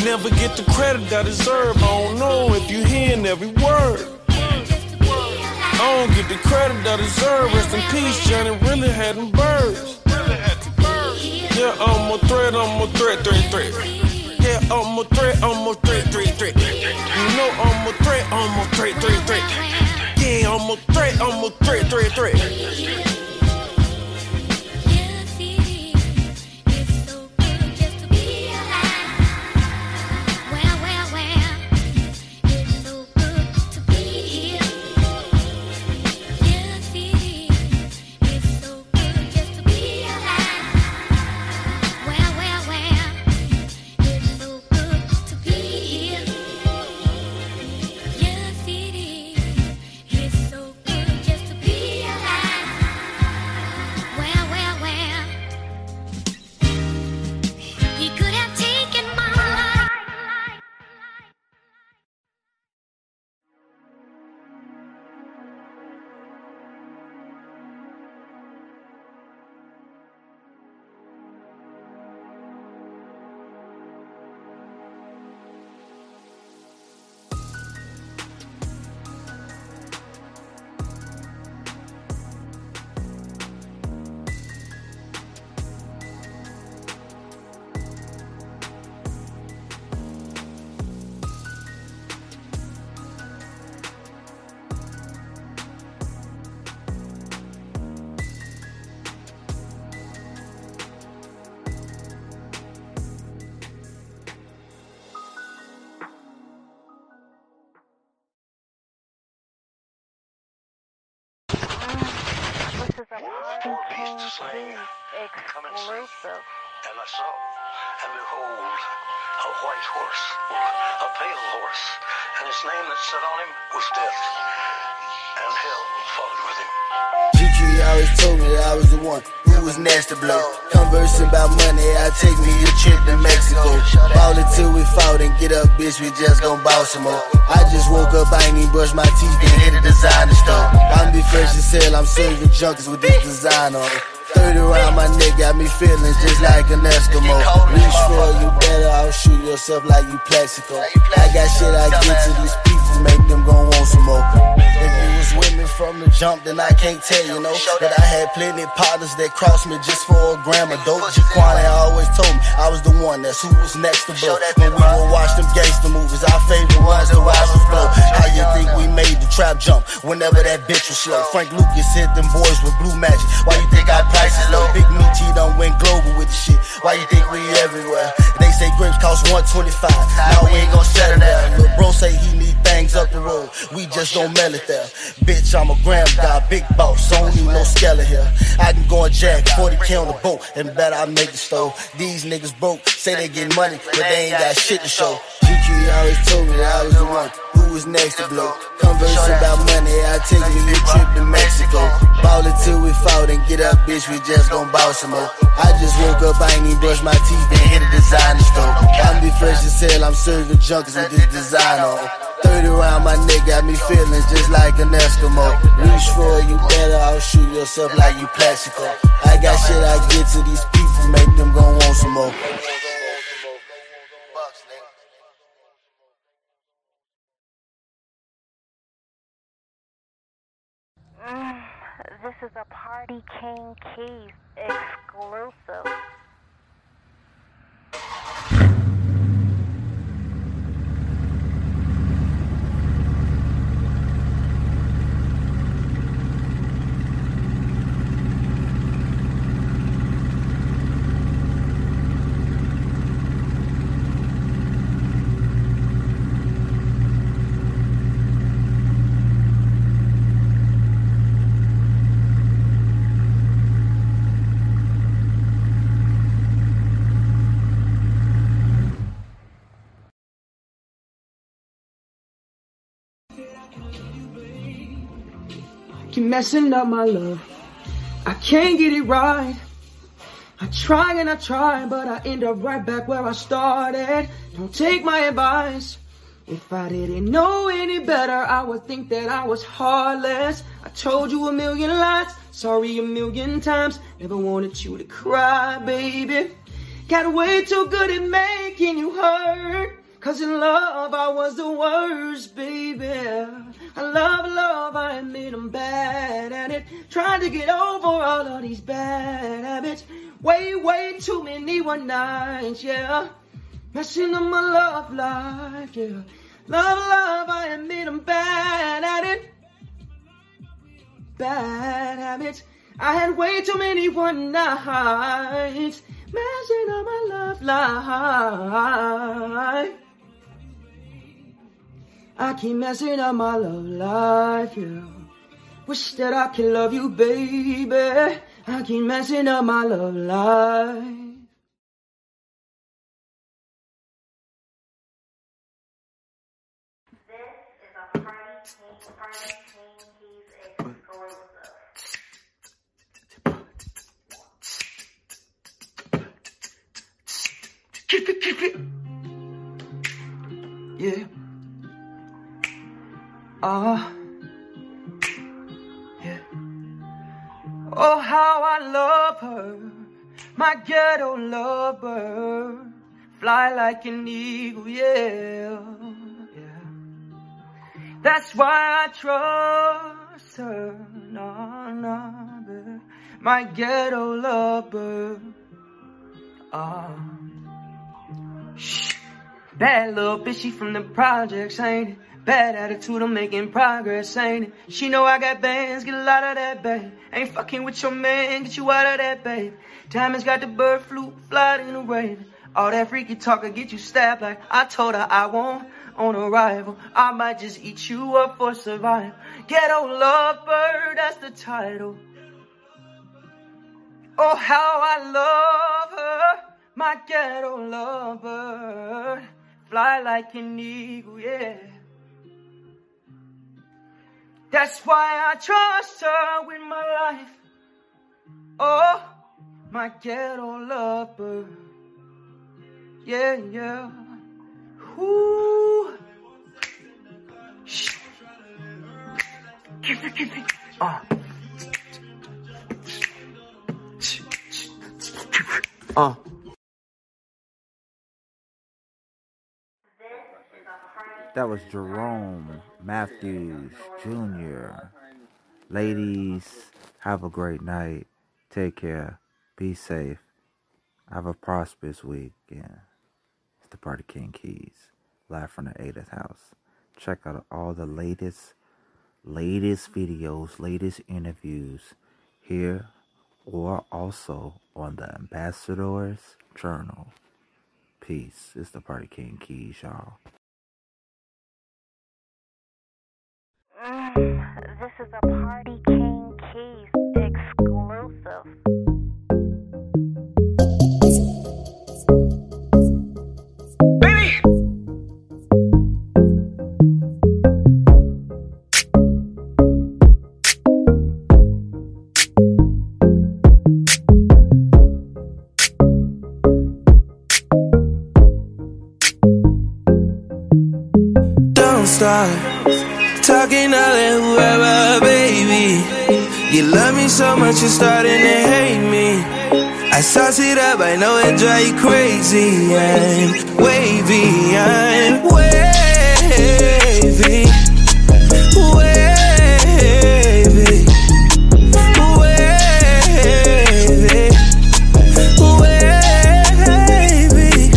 Never get the credit I deserve. I don't know if you hearing every word. I don't get the credit I deserve. Rest in peace, Johnny really had them birds. Yeah, I'm a threat, I'm a threat, threat, threat. Yeah, I'm a threat, I'm a threat, threat, threat. You know I'm a threat, I'm a threat, threat, threat. Yeah, I'm a threat, I'm a threat, threat, threat. Party King Keys exclusive. And I saw, and behold, a white horse, a pale horse, and his name that sat on him was Death, and hell followed with him. GQ always told me that I was the one who was to blow. Conversing about money, I take me a trip to Mexico. Ball it till we fought and get up, bitch, we just gon' ball some more. I just woke up, I ain't even brush my teeth and hit a designer store. I'm be fresh as hell, I'm serving junkies with this design on it. 30 around my neck got me feeling just like an Eskimo. Reach for you better, I'll shoot yourself like you Plaxico. I got shit I get to these people, make them gon' want some more. If you was with me from the jump, then I can't tell you, know that I had plenty of partners that crossed me just for a gram of dope. Jaquan always told me I was the one that's who was next to blow. When we would watch them gangster movies, our favorite ones to watch us blow. How you think we made the trap jump whenever that bitch was slow. Frank Lucas hit them boys with blue magic. Why you think our price is low? Big T done went global with the shit. Why you think we everywhere? They say grapes cost 125. Now we ain't gon' settle there. Lil' bro say he need things up the road. We just don't mail it there. Bitch, I'm a gram guy, big boss. Don't need no skeleton here. I can go and jack 40k on the boat and bet I make the stove. These niggas broke, say they get money, but they ain't got shit to show. GQ always told me I was the one who was next to blow. Converse about money, I take me a trip to Mexico. Ball it till we fall and get up, bitch, we just gon' ball some more. I just woke up, I ain't even brush my teeth, then hit a designer store. I'm be fresh as hell, I'm serving junkies with this design on. 30 around my neck got me feeling just like an Eskimo. Reach for you better outshoot yourself like you. I got shit I get to these people, make them some more. Mm, this is a Party King Keys exclusive. Keep messing up my love. I can't get it right. I try and I try, but I end up right back where I started. Don't take my advice. If I didn't know any better, I would think that I was heartless. I told you a million lies, sorry a million times. Never wanted you to cry, baby. Got way too good at making you hurt. Cause in love, I was the worst, baby. I love love, I admit I'm bad at it. Trying to get over all of these bad habits. Way, way too many one nights, yeah. Messing up my love life, yeah. Love, love, I admit I'm bad at it. Bad habits. I had way too many one nights. Messing up my love life. I keep messing up my love life, yeah. Wish that I could love you, baby. I keep messing up my love life. Keep it, keep it. Yeah. Ah. yeah. Oh, how I love her. My ghetto lover. Fly like an eagle, yeah. Yeah. That's why I trust her. No, no, baby. My ghetto lover. Ah. Shh. Bad little bitch, she from the projects, ain't it? Bad attitude, I'm making progress, ain't it? She know I got bands, get a lot of that, babe. Ain't fucking with your man, get you out of that, babe. Diamonds got the bird flu, fly in the raven. All that freaky talk will get you stabbed like I told her I won't on arrival. I might just eat you up for survival. Ghetto lover, that's the title. Oh, how I love her, my ghetto lover. Fly like an eagle, yeah. That's why I trust her with my life. Oh, my ghetto lover. Yeah, yeah. Ooh. Shh. Kiss it, kiss it. Uh. Uh. That was Jerome Matthews Jr. Ladies, have a great night. Take care. Be safe. Have a prosperous week. Yeah. It's the Party King Keys, live from the 80th house. Check out all the latest latest videos, latest interviews here or also on the Ambassadors Journal. Peace. It's the Party King Keys, y'all. [SIGHS] This is a Party I it up, I know it drive you crazy. I'm wavy, I'm wavy. Wavy. Wavy. Wavy.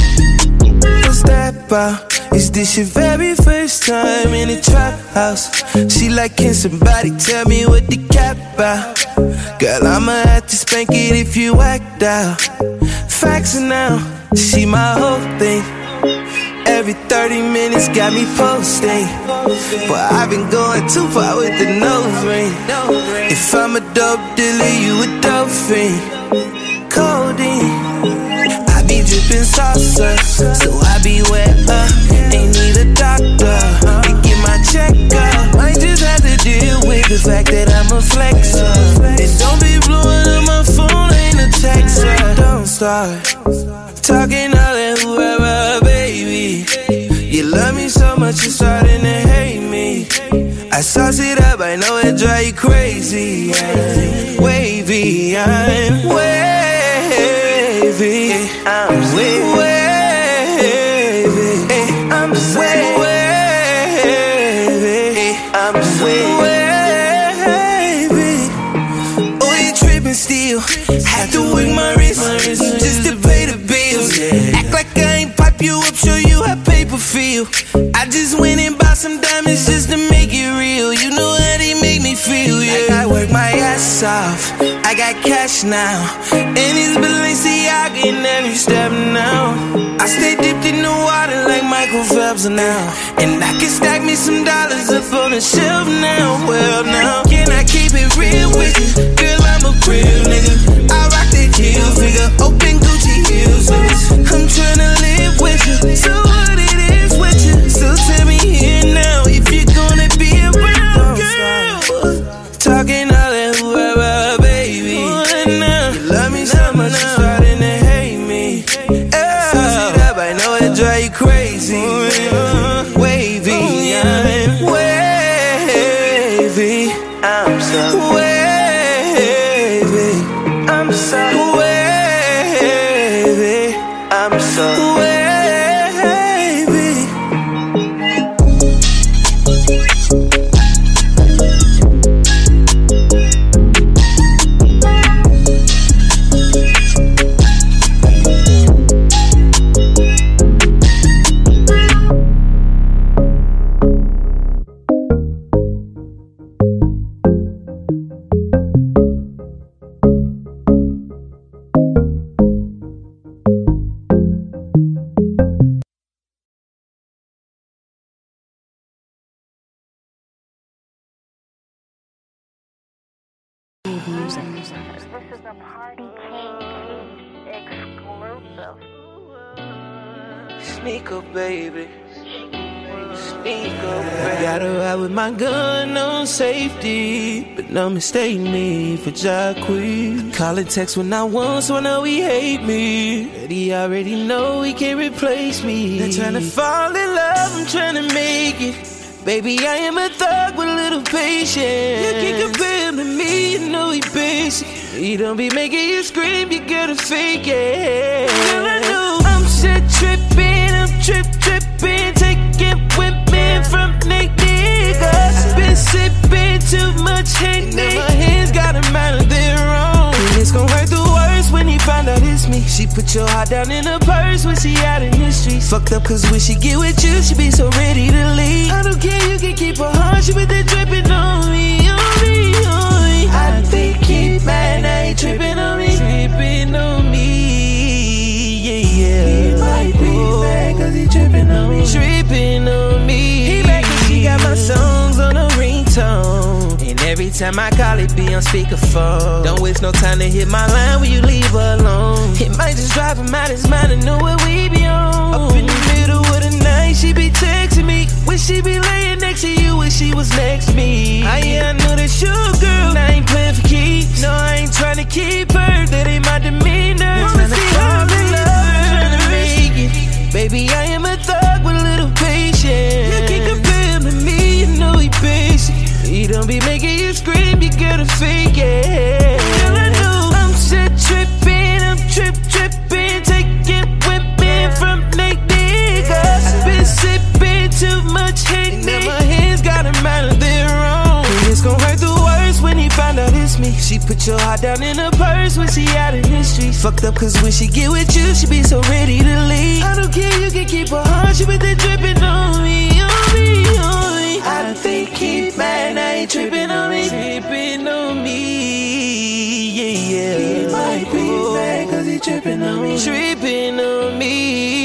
What's that about? Is this your very first time in a trap house? She like, can somebody tell me what the cap about? Girl, I'ma have to spank it if you act out. Facts now, she my whole thing. Every 30 minutes got me posting. But I've been going too far with the nose ring. If I'm a dope dealer, you a dope fiend. Codeine. I be dripping salsa, so I be wet uh, up. Ain't need a doctor to get my check up. Might just have to deal with the fact that I'm a flexer. And don't be blowing up my phone, ain't a texter. Don't start talking all that whoever, baby. You love me so much, you're starting to hate me. I sauce it up, I know it drive you crazy. I'm wavy, I'm wavy. I'm wavy. Have to wig my wrist just to pay the bills. Act like I ain't pipe you up, show you how paper feel. I just went and bought some diamonds just to make it real. You know how they make me feel, yeah. I work my ass off. I got cash now, and it's Balenciaga in every step now. I stay dipped in the water like Michael Phelps now, and I can stack me some dollars up on the shelf now. Well, now can I keep it real with you, girl? I'm a real nigga. I rock that heel figure, open Gucci heels. I'm tryna live with you, so what it is with you? So tell me here now is a Party King exclusive. Sneak up, baby. Sneak up, baby. Gotta ride with my gun on safety. But no mistake me for Jacquees. Call and text when I want, so I know he hate me. But he already know he can't replace me. They're trying to fall in love, I'm trying to make it. Baby, I am a thug with a little patience. You can compare him to me, you know he basic. He don't be making you scream, you gotta fake it. Girl, I know I'm shit tripping, I'm trip tripping, taking women from they niggas. Been sipping too much Henny, now my hands got a mind of their own. And it's gonna hurt the worst when he find out it's me. She put your heart down in her purse when she out in the streets. Fucked up cause when she get with you, she be so ready to leave. I don't care, you can keep her heart, she with that dripping on late now he tripping on me. Tripping on me, yeah, yeah. He might be Ooh. mad cause he tripping on me. Tripping on me. He mad cause she got my songs on a ringtone time I call it, be on speakerphone. Don't waste no time to hit my line when you leave her alone. It might just drive him out his mind and know what we be on. Up in the middle of the night, she be texting me. Wish she be laying next to you, when she was next to me. I, yeah, I know that you girl, I ain't playing for keeps. No, I ain't trying to keep her, that ain't my demeanor. Wanna see how in love, trying to make it. Baby, I am a thug with a little patience. You can't compare him to me, you know he basic. He don't be making you scream, you gotta fake it. Girl, I know I'm shit tripping, I'm trip tripping, taking women from they niggas. Been sipping too much hate, now my hands got a mind of their own. And it's gonna hurt the worst when he find out it's me. She put your heart down in her purse when she out in the streets. Fucked up cause when she get with you, she be so ready to leave. I don't care, you can keep her heart, she been dripping on me, on me, on me. I think he mad, I ain't tripping on me. Tripping on me, yeah, yeah. He might be mad cause he tripping on me. Tripping on me.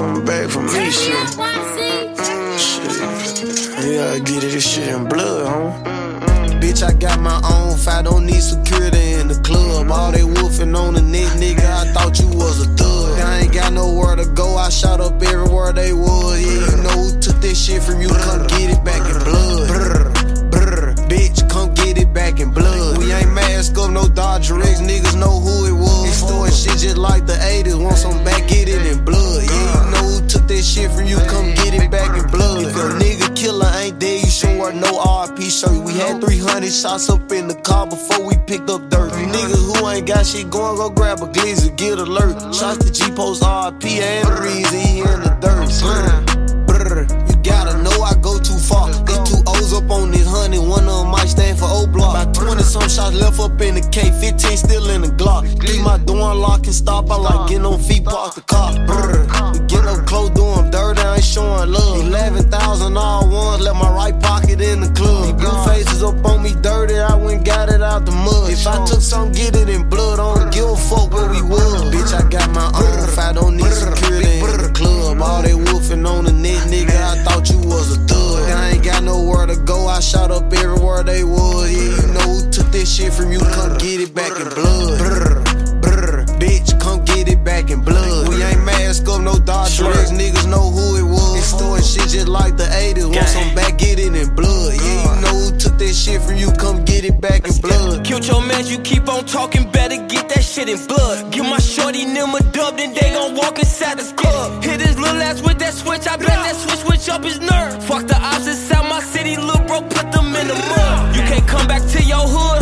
Something back from me, shit. Shit. You gotta get it, this shit in blood, huh? Bitch, I got my own fight, don't need security in the club. All they wolfing on the neck, nigga, I thought you was a thug. I ain't got nowhere to go, I shot up everywhere they was. Yeah, you know who took this shit from you, come get it back in blood. Brr, brr, bitch, come get it back in blood. We ain't mask up, no Dodger X, niggas know who it was. Extorting shit just like the 80s, want some back, get it in blood. Yeah, you know who took this shit from you, come get it back in blood. If your nigga killer ain't dead, you should wear no RP shirt. We had 300 shots up in the car before we picked up dirt. You niggas who ain't got shit going, go grab a glizzy, get alert. Shots to G Post RP and reason shots left up in the K, 15 still in the Glock. Leave my door unlocked and stop, I like getting on feet, park the car. Brr, we get up close, do 'em dirty, I ain't showing love. 11,000 all ones, left my right pocket in the club. These blue faces up on me dirty, I went got it out the mud. If I took some, get it in blood, I don't give a fuck where we was. Bitch, I got my own I don't need security in the club. All they wolfing on the net, nigga, I thought you was a thug. I ain't got nowhere to go, I shot up everywhere they was. Yeah, shit from you, come get it back in blood. Brr, brr, bitch, come get it back in blood. We ain't mask up, no Dodger X, niggas know who it was. Extorting shit just like the 80s, want some back, get it in blood. Yeah, you know who took this shit from you, come get it back in blood. Killed your man, you keep on talking, better get that shit in blood. Give my shorty them a dub, then they gon' walk inside the club. Hit his little ass with that switch, I bet that switch switch up his nerve. Fuck the ops inside my city, little bro, put them in the mud. You can't come back to your hood,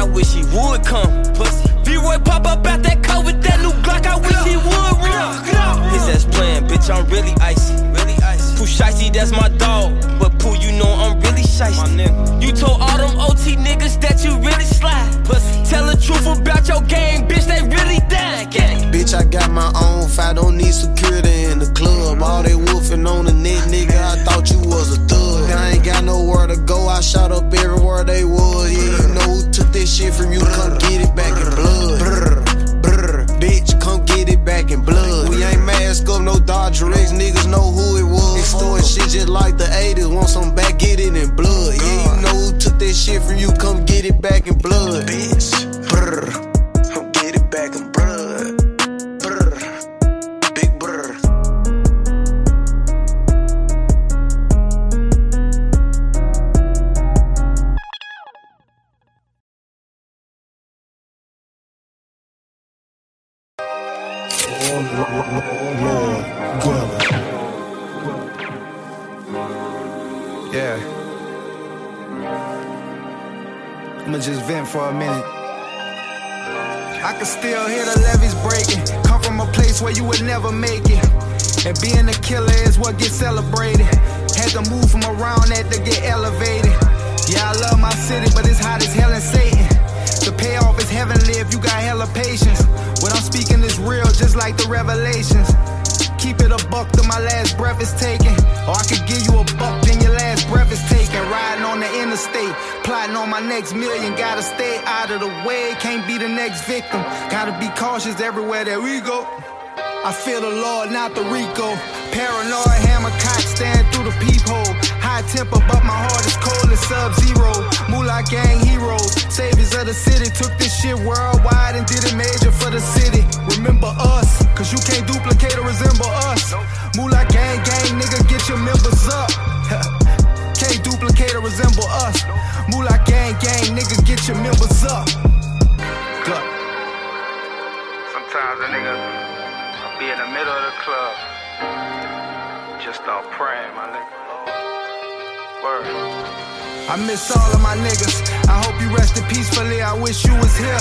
I wish he would come. Pussy. V-Roy pop up out that car with that new Glock, I wish he would run. His ass playing, bitch, I'm really icy. Really icy. Pooh Shiesty, that's my dog. But Pooh, you know I'm really shiesty. You told all them OT niggas that you really slide. Pussy. Tell the truth about your game, bitch, they really died. Gang. Bitch, I got my own fight, don't need security in the club. All they wolfing on the net, nigga, I thought you was a thug. I ain't got nowhere to go, I shot up everywhere they was. Yeah, you know who took this shit from you, come get it back in blood. Brr, brr, bitch, come get it back in blood. We ain't mask up, no Dodger X, niggas know who it was. Extorting shit just like the 80s, want some back, get it in blood. Yeah, you know who took that shit from you, come get it back in blood. Bitch, brr, I'ma just vent for a minute. I can still hear the levees breaking. Come from a place where you would never make it. And being a killer is what gets celebrated. Had to move from around that to get elevated. Yeah, I love my city, but it's hot as hell in Satan. The payoff is heavenly if you got hella patience. What I'm speaking is real, just like the revelations. Keep it a buck till my last breath is taken. Or I could give you a buck, then your last breath is taken. On the interstate, plotting on my next million. Gotta stay out of the way, can't be the next victim. Gotta be cautious everywhere that we go. I feel the Lord, not the Rico. Paranoid hammer cock stand through the peephole. High temper, but my heart is cold as sub zero. Moolah gang heroes, saviors of the city. Took this shit worldwide and did it major for the city. Remember us, cause you can't duplicate or resemble us. Moolah gang gang, nigga, get your members up. [LAUGHS] duplicate or resemble us. Moolah gang gang, nigga, get your members up. Good. Sometimes a nigga will be in the middle of the club. Just start praying, my nigga. Word. I miss all of my niggas. I hope you rested peacefully. I wish you was here.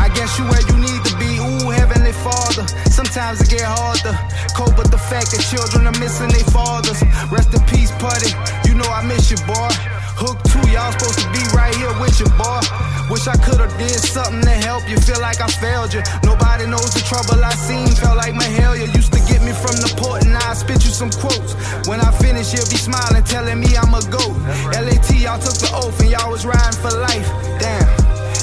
I guess you where you need to be. Ooh, heavenly father. Sometimes it get harder. Cold, but the fact that children are missing their fathers. Rest in peace, putty. You know I miss you, boy. Hook two, y'all supposed to be right here with you, boy. Wish I could've did something to help you. Feel like I failed you. Nobody knows the trouble I seen. Felt like Mahalia used to get me from the port, and I spit you some quotes. When I finish, you'll be smiling, telling me I'm a goat. LAT, y'all took the oath, and y'all was riding for life. Damn.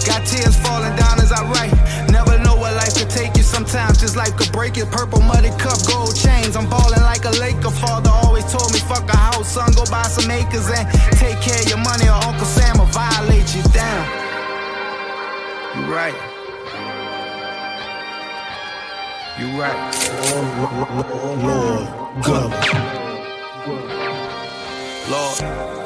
Got tears falling down as I write. Never know what life could take you. Sometimes just life could break it. Purple muddy cup, gold chains. I'm balling like a Laker. Father always told me, fuck a son, go buy some acres and take care of your money, or Uncle Sam will violate you. down. You right. You right. Lord God. Lord.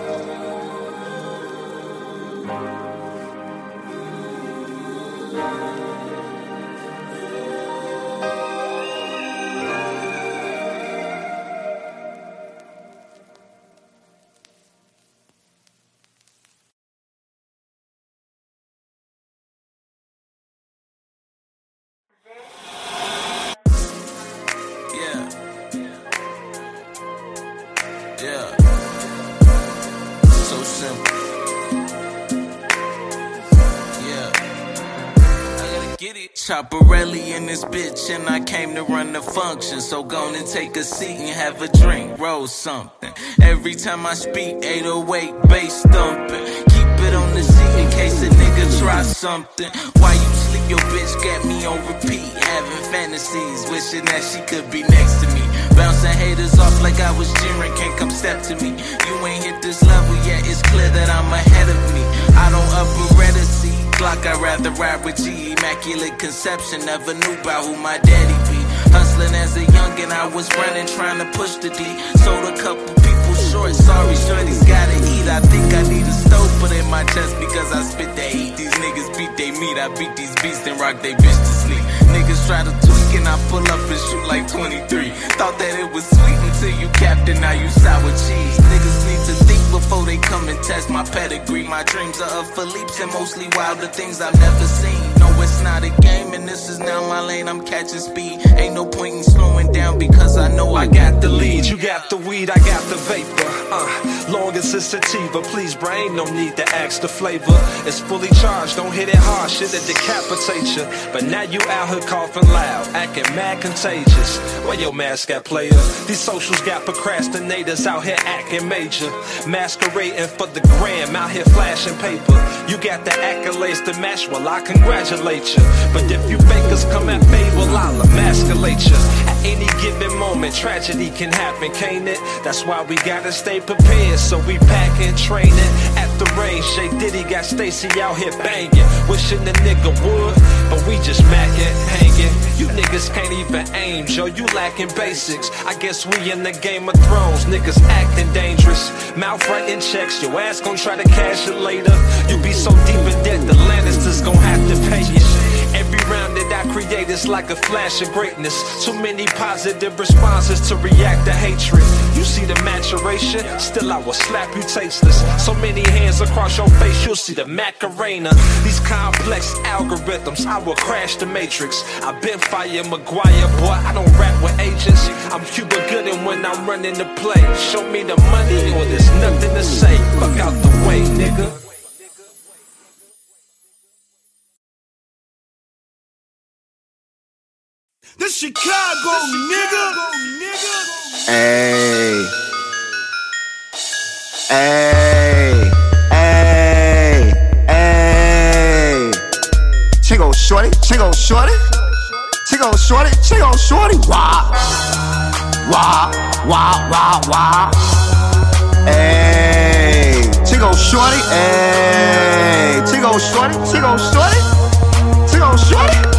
Chopperelli in this bitch, and I came to run the function. So go and take a seat and have a drink, roll something. Every time I speak, 808 bass thumping. Keep it on the seat in case a nigga try something. Why you sleep, your bitch got me on repeat. Having fantasies, wishing that she could be next to me. Bouncing haters off like I was jeering, can't come step to me. You ain't hit this level yet, it's clear that I'm ahead of me. I don't upper a C. Glock, I'd rather ride with G. Immaculate conception, never knew about who my daddy be. Hustling as a youngin', I was running, trying to push the D. Sold a couple people short, sorry, shorty's gotta eat. I think I need a stove put in my chest because I spit that heat. These niggas beat they meat, I beat these beasts and rock they bitch to sleep. Niggas try to tweak and I pull up and shoot like 23. Thought that it was sweet until you capped it, now you sour cheese. Niggas need to think before they come and test my pedigree. My dreams are of Philippe's and mostly wilder things I've never seen. No, it's not a game, and this is now my lane. I'm catching speed. Ain't no point in slowing down because I know I got the lead. You got the weed, I got the vapor. Uh, long as it's sativa, please, brain, no need to ask the flavor. It's fully charged, don't hit it hard, shit that decapitate you. But now you out here coughing loud, acting mad contagious. Where your mask at, player? These socials got procrastinators out here acting major. Masquerading for the gram, out here flashing paper. You got the accolades to match, well, I congratulate you. But if you fakers come at me, well, I'll emasculate you. At any given moment, tragedy can happen, can't it? That's why we gotta stay prepared, so we packing, training at the range. Shay Diddy got Stacy out here banging, wishing the nigga would, but we just macking, hanging. You can't even aim, Joe. You lacking basics. I guess we in the Game of Thrones, niggas acting dangerous. Mouth writing checks, your ass gon' try to cash it later. You be so deep in debt, the Lannisters gon' have to pay it. That I create is like a flash of greatness. Too many positive responses to react to hatred. You see the maturation, still I will slap you tasteless. So many hands across your face, you'll see the Macarena. These complex algorithms, I will crash the matrix. I've been fire Maguire, boy, I don't rap with agents. I'm Cuba Gooding when I'm running the play. Show me the money or there's nothing to say. Fuck out the way, nigga. This Chicago, nigga. Hey. Hey. Hey. Hey. Chingo shorty, chingo shorty. Chingo shorty, chingo shorty. Wah. Wah. Wah, wah, wah. Hey. Chingo shorty. Hey. Chingo shorty, chingo shorty. Chingo shorty.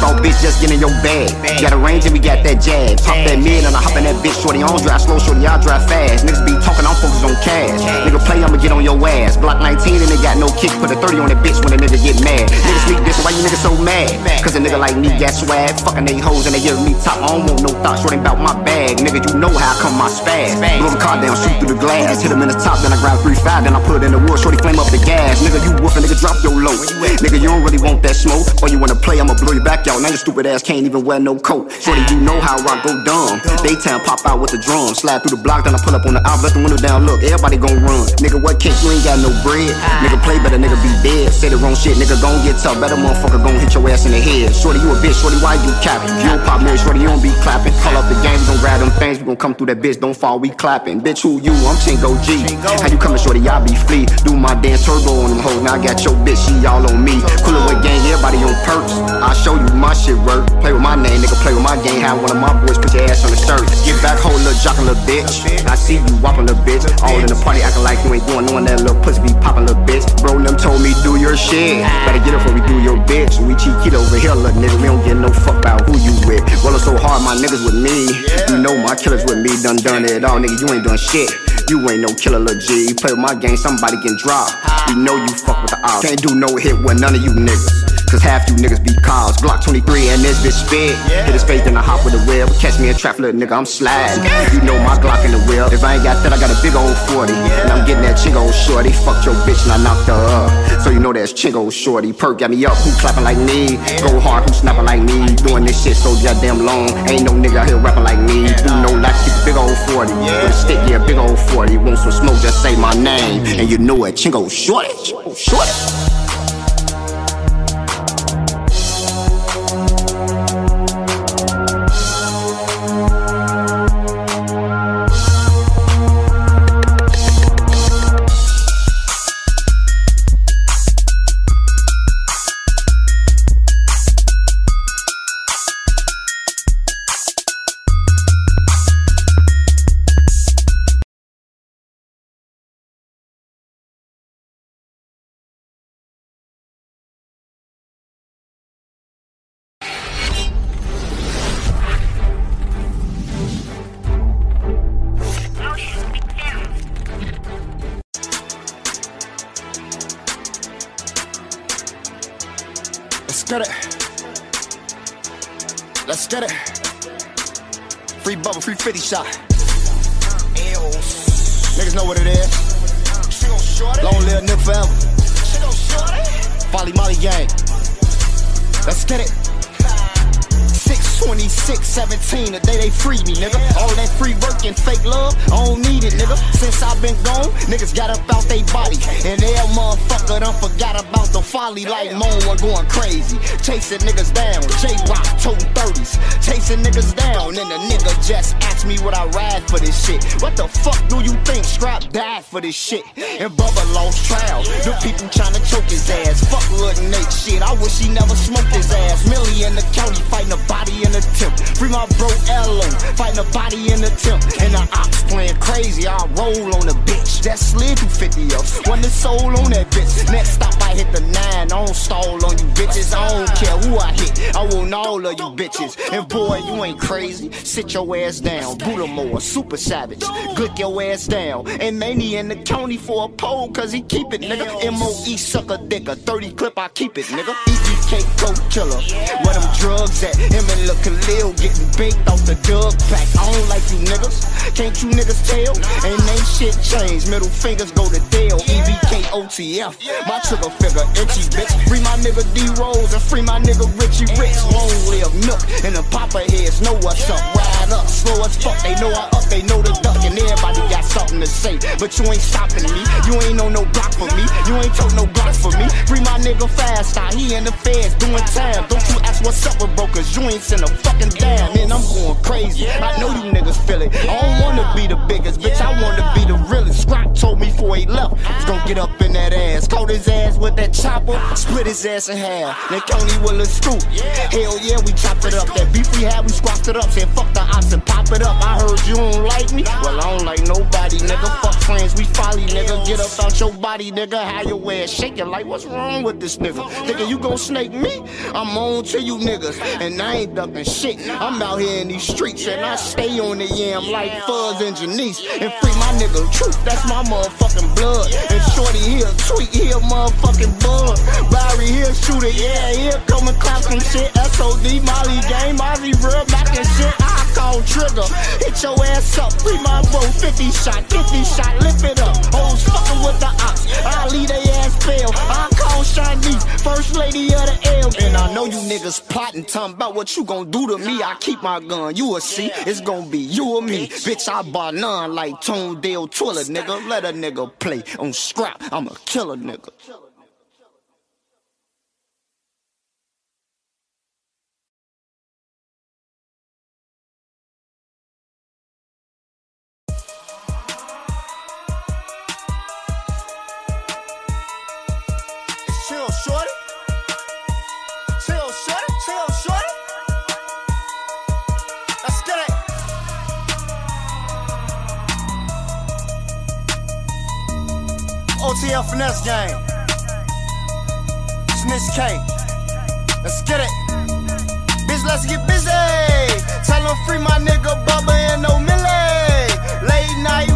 First bitch, just get in your bag. Got a range and we got that jab. Pop that mid and I hop in that bitch. Shorty, don't drive slow, shorty, I drive fast. Niggas be talking, I'm focused on cash. Nigga play, I'ma get on your ass. Block 19 and they got no kick. Put a 30 on that bitch when a nigga get mad. Niggas sneak this, why you niggas so mad? Cause a nigga like me got swag. Fucking they hoes and they give me top. I don't want no thought, shorty about my bag. Nigga, you know how I come my spaz. Blow the car down, shoot through the glass. Hit him in the top, then I grab 3-5, then I put it in the wood. Shorty flame up the gas. Nigga, you woofing, nigga, drop your low. Nigga, you don't really want that smoke. Or you wanna play, I'ma blow your back out. Now your stupid ass can't even wear no coat. Shorty, you know how I go dumb. Daytime pop out with the drum. Slide through the block, then I pull up on the out, let the window down. Look, everybody gon' run. Nigga, what cake? You ain't got no bread. Nigga, play better, nigga, be dead. Say the wrong shit, nigga, gon' get tough. Better motherfucker gon' hit your ass in the head. Shorty, you a bitch. Shorty, why you capping? You don't pop mirror, shorty, you don't be clapping. Call up the game, we gon' grab them things. We gon' come through that bitch, don't fall, we clapping. Bitch, who you? I'm Chingo G. How you coming, shorty? I be flea. Do my dance turbo on them hoes. Now I got your bitch, she all on me. Cooler with gang, everybody on perks. I show you my shit work. Play with my name, nigga, play with my game. Have one of my boys put your ass on the shirt. Get back, hold little jockin' little bitch. I see you whopping little bitch. All in the party acting like you ain't doing knowing that little pussy be popping little bitch. Bro, them told me do your shit. Better get it before we do your bitch. We cheat kid over here, little nigga. We don't get no fuck about who you with. Rollin' so hard, my niggas with me. You know my killers with me. Done done it all, nigga. You ain't done shit. You ain't no killer, lil' G. You play with my game, somebody get dropped. We know you fuck with the odds. Can't do no hit with none of you niggas. Cause half you niggas be cars. Glock 23 and this bitch spit. Hit his face, then I hop with the wheel. Catch me in trap, little nigga, I'm sliding. You know my Glock in the wheel. If I ain't got that, I got a big old 40. And I'm getting that chingo shorty. Fucked your bitch and I knocked her up. So you know that's chingo shorty. Perk got me up, who clapping like me? Go hard, who snapping like me? Doing this shit so goddamn long. Ain't no nigga here rapping like me. Do no like keep a big old 40. With a stick, yeah, big old 40. Want some smoke, just say my name. Mm-hmm. And you know it, chingo shorty. Chingo shorty. Get it. Free bubble, free 50 shot. Niggas know what it is. Long live Nip forever. Folly Molly gang. Let's get it. 626, 17, the day they free me, nigga. All that free work and fake love, I don't need it, nigga. Since I've been gone, niggas got up out they body. And that motherfucker done forgot about the folly like Moan one going crazy. Chasing niggas down, J Rock toting 30s. Chasing niggas down, and the nigga just asked me what I ride for this shit. What the fuck do you think Strap died for this shit? And Bubba lost trial. The people trying to choke his ass. Fuck Lil Nate shit. I wish he never smoked his ass. Millie in the county fighting a body in the temp. Free my bro Elo, fighting a body in the temp. And the ops playing crazy. I roll on the bitch. That slid through 50 up. One the soul on that bitch. Next stop, I hit the nine. I don't stall on you bitches. I don't care who I hit. I want all of you bitches. And boy, you ain't crazy. Sit your ass down. Buddha more, super savage. Glick your ass down. And Manny in the county for a pole, cause he keep it, nigga. MOE sucker dicker. 30 clip, I keep it, nigga. EBK go killer. Where them drugs at? Him and Lil Khalil getting baked off the dub pack. I don't like you niggas. Can't you niggas tell? Ain't ain't shit changed. Middle fingers go to Dale. EBK OTF. My trigger figure itchy, bitch. Free my nigga D Rose and free my nigga Richie Rich. Long live Nook and the Papa heads know what's up. Ride up, slow as fuck. They know I up, they know the duck, and everybody got something to say. But you ain't stopping me. You ain't on no block for me. You ain't told no block for me. Free my nigga fast. He in the feds doing time. Don't you ask what's up with brokers, you ain't send a fucking dime. Man, I'm going crazy. I know you niggas feel it. I don't wanna be the biggest, bitch. I wanna be the realest. Scrap told me before he left. He's gonna get up in that ass. Caught his ass with that chopper, split his ass in half. Then Tony will a scoop. Hell yeah, we chopped it up. That beef we had, we squashed it up. Said fuck the ops and pop it up. I heard you don't like me. Well, I don't like nobody, nigga. Fuck friends, we folly, nigga. Get up out your body, nigga. How your ass shaking like what's wrong with this nigga? Nigga, you gon' snake me? I'm on to you niggas. And I ain't ducking shit. I'm out here in these streets and I stay on the yam like Fuzz and Janice. And free my nigga Truth, that's my motherfucking blood. And Shorty here, tweet here, motherfucking bud. Barry here, shooter, yeah, here, come and clap some shit. SOD, Molly game, Ozzy real back and shit. I call trigger, hit your ass up, free my bro, 50 shot, 50 shot, lift it up. Hoes fucking with the ops, I leave they ass fail. I call Shanice, first lady of the L. And I know you niggas plotting, talking about what you gon' do to me. I keep my gun, you will see, it's gon' be you or me. Bitch, I bar none like Tone Dale Twiller, nigga. Let a nigga play on scrap, I'm a killer nigga. Finesse game. Snitch K. Let's get it. Bitch, let's get busy. Tell them free my nigga Bubba and no Millie. Late night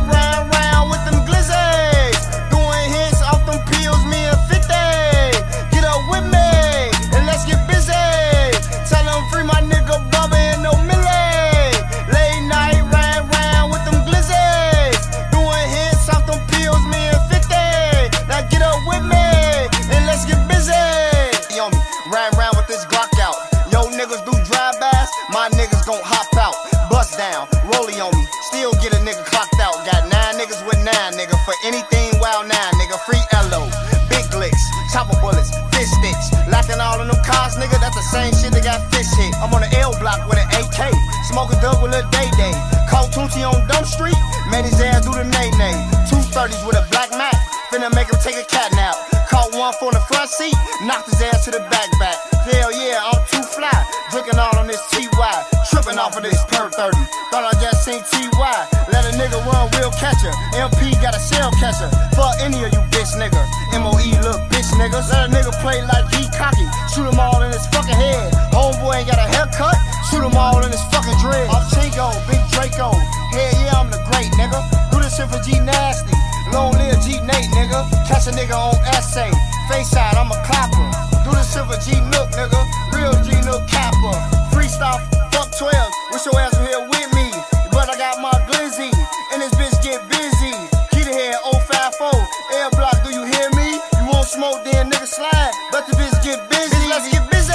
this per 30. Thought I just seen TY, let a nigga run we'll catch catcher. MP got a shell catcher, fuck any of you bitch nigga. MOE look bitch niggas, let a nigga play like he cocky, shoot him all in his fucking head. Homeboy ain't got a haircut, shoot him all in his fucking dread. I'm Chingo, Big Draco, hell yeah, I'm the great nigga. Do this shit for G Nasty. Long live G Nate, nigga. Catch a nigga on essay. Face side, I'm a clapper. Do this shit for G Nook, nigga. Real G Nook capper. Freestyle, fuck 12. Wish your ass was here with me. But I got my glizzy. And this bitch get busy. Keep the head 054. Air block, do you hear me? You won't smoke, then nigga slide. The bitch get busy. Bitch, let's get busy.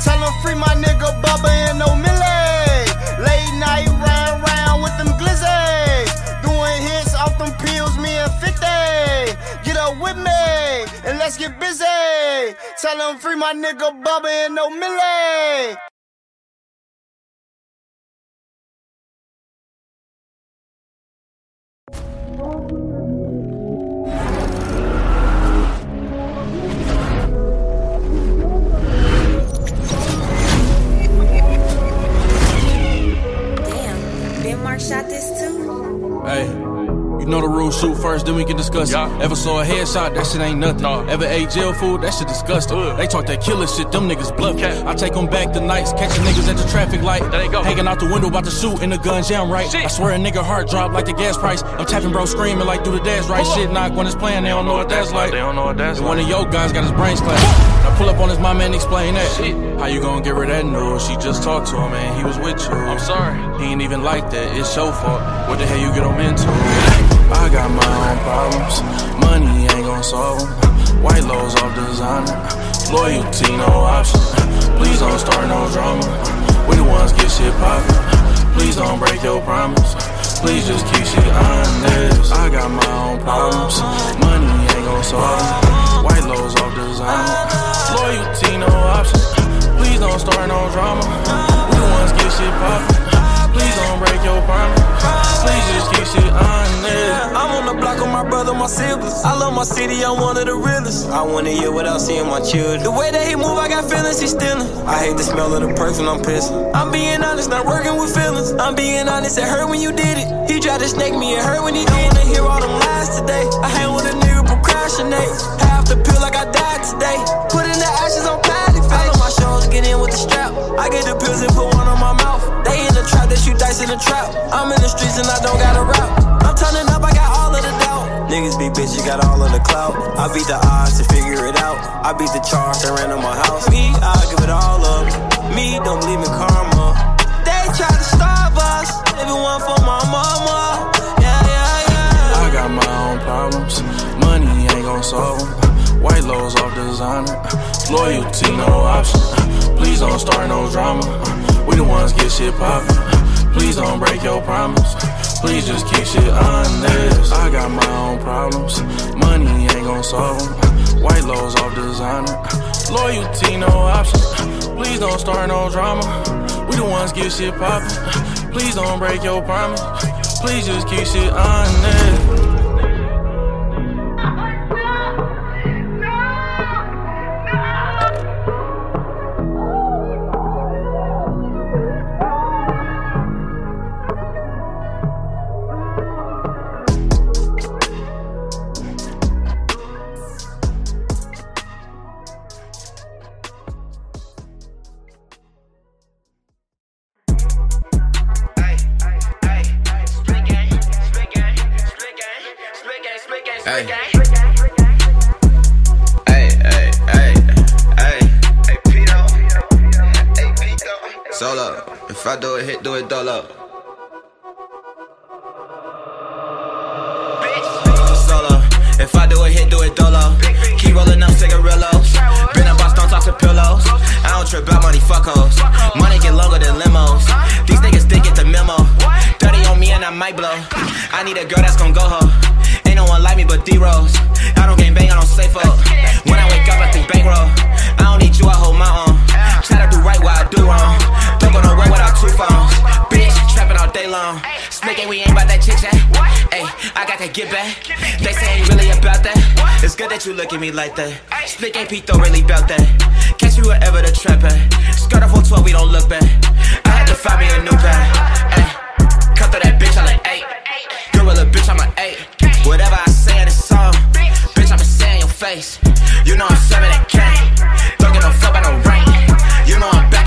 Tell them free my nigga Bubba and no Millie. Late night round round with them glizzies. Doing hits off them pills, me and 50. Get up with me and let's get busy. Tell them free my nigga Bubba and no Millie. Know the rules. Shoot first, then we can discuss it. Ever saw a headshot? That shit ain't nothing. Ever ate jail food? That shit disgusting. They talk that killer shit. Them niggas bluffing. I take them back the nights, catching niggas at the traffic light. Hanging out the window, about to shoot, and the gun jam right. I swear a nigga heart drop like the gas price. I'm tapping bro, screaming like do the dash right. Shit knock when it's playing. They don't know what that's like. They don't know what that's like. One of your guys got his brains clashed. I pull up on his mama and explain that. Shit. How you gonna get rid of that news? She just talked to him and he was with you. I'm sorry. He ain't even like that. It's your fault. What the hell you get him into? I got my own problems. Money ain't gon' solve them. White lows off designer. Loyalty, no option. Please don't start no drama. We the ones get shit poppin'. Please don't break your promise. Please just keep shit honest. Siblings. I love my city, I'm one of the realest. I want a year without seeing my children. The way that he move, I got feelings, he's stealing. I hate the smell of the perfume, I'm pissing. I'm being honest, not working with feelings. I'm being honest, it hurt when you did it. He tried to snake me, it hurt when he did. it. I hear all them lies today. I hang with a nigga procrastinate. Half the pill like I died today. Put shows get in with the strap. I get the pills and put one on my mouth. They in the trap, they shoot dice in the trap. I'm in the streets and I don't got a rap. I'm turning up, I got all of the doubt. Niggas be bitches, got all of the clout. I beat the odds to figure it out. I beat the charge that ran on my house. Me, I give it all up. Me, don't believe in karma. They try to starve us. Everyone for my mama. Yeah, yeah, yeah. I got my own problems. Money ain't gon' solve them. White lows off designer. Loyalty, no option. Please don't start no drama. We the ones get shit poppin'. Please don't break your promise. Please just keep shit honest. I got my own problems. Money ain't gon' solve them. White lows off designer. Loyalty, no option. Please don't start no drama. We the ones get shit poppin'. Please don't break your promise. Please just keep shit honest. Dolo. Keep rolling up cigarillos. Been a boss, don't talk to pillows. I don't trip out money, fuck hoes. Money get longer than limos. These niggas did get the memo. Dirty on me and I might blow. I need a girl that's gon' go ho. Ain't no one like me but D-Rose. I don't game bang, I don't safe up. When I wake up, I think bankroll. I don't need you, I hold my own. Try to do right while I do wrong. Don't go nowhere without two phones all day long. Snake we ain't about that chit chat. Hey, I got that get back. They say ain't really about that. It's good that you look at me like that. Snake ain't though, really about that. Catch me wherever the trap at. Skirt off 12, we don't look back. I had to find me a new bag. Cut through that bitch, I'm like eight. Gorilla bitch, I'm an eight. Whatever I say in the song, bitch, I'ma say in your face. You know I'm seven that cake. Don't get no fuck by no rank. You know I'm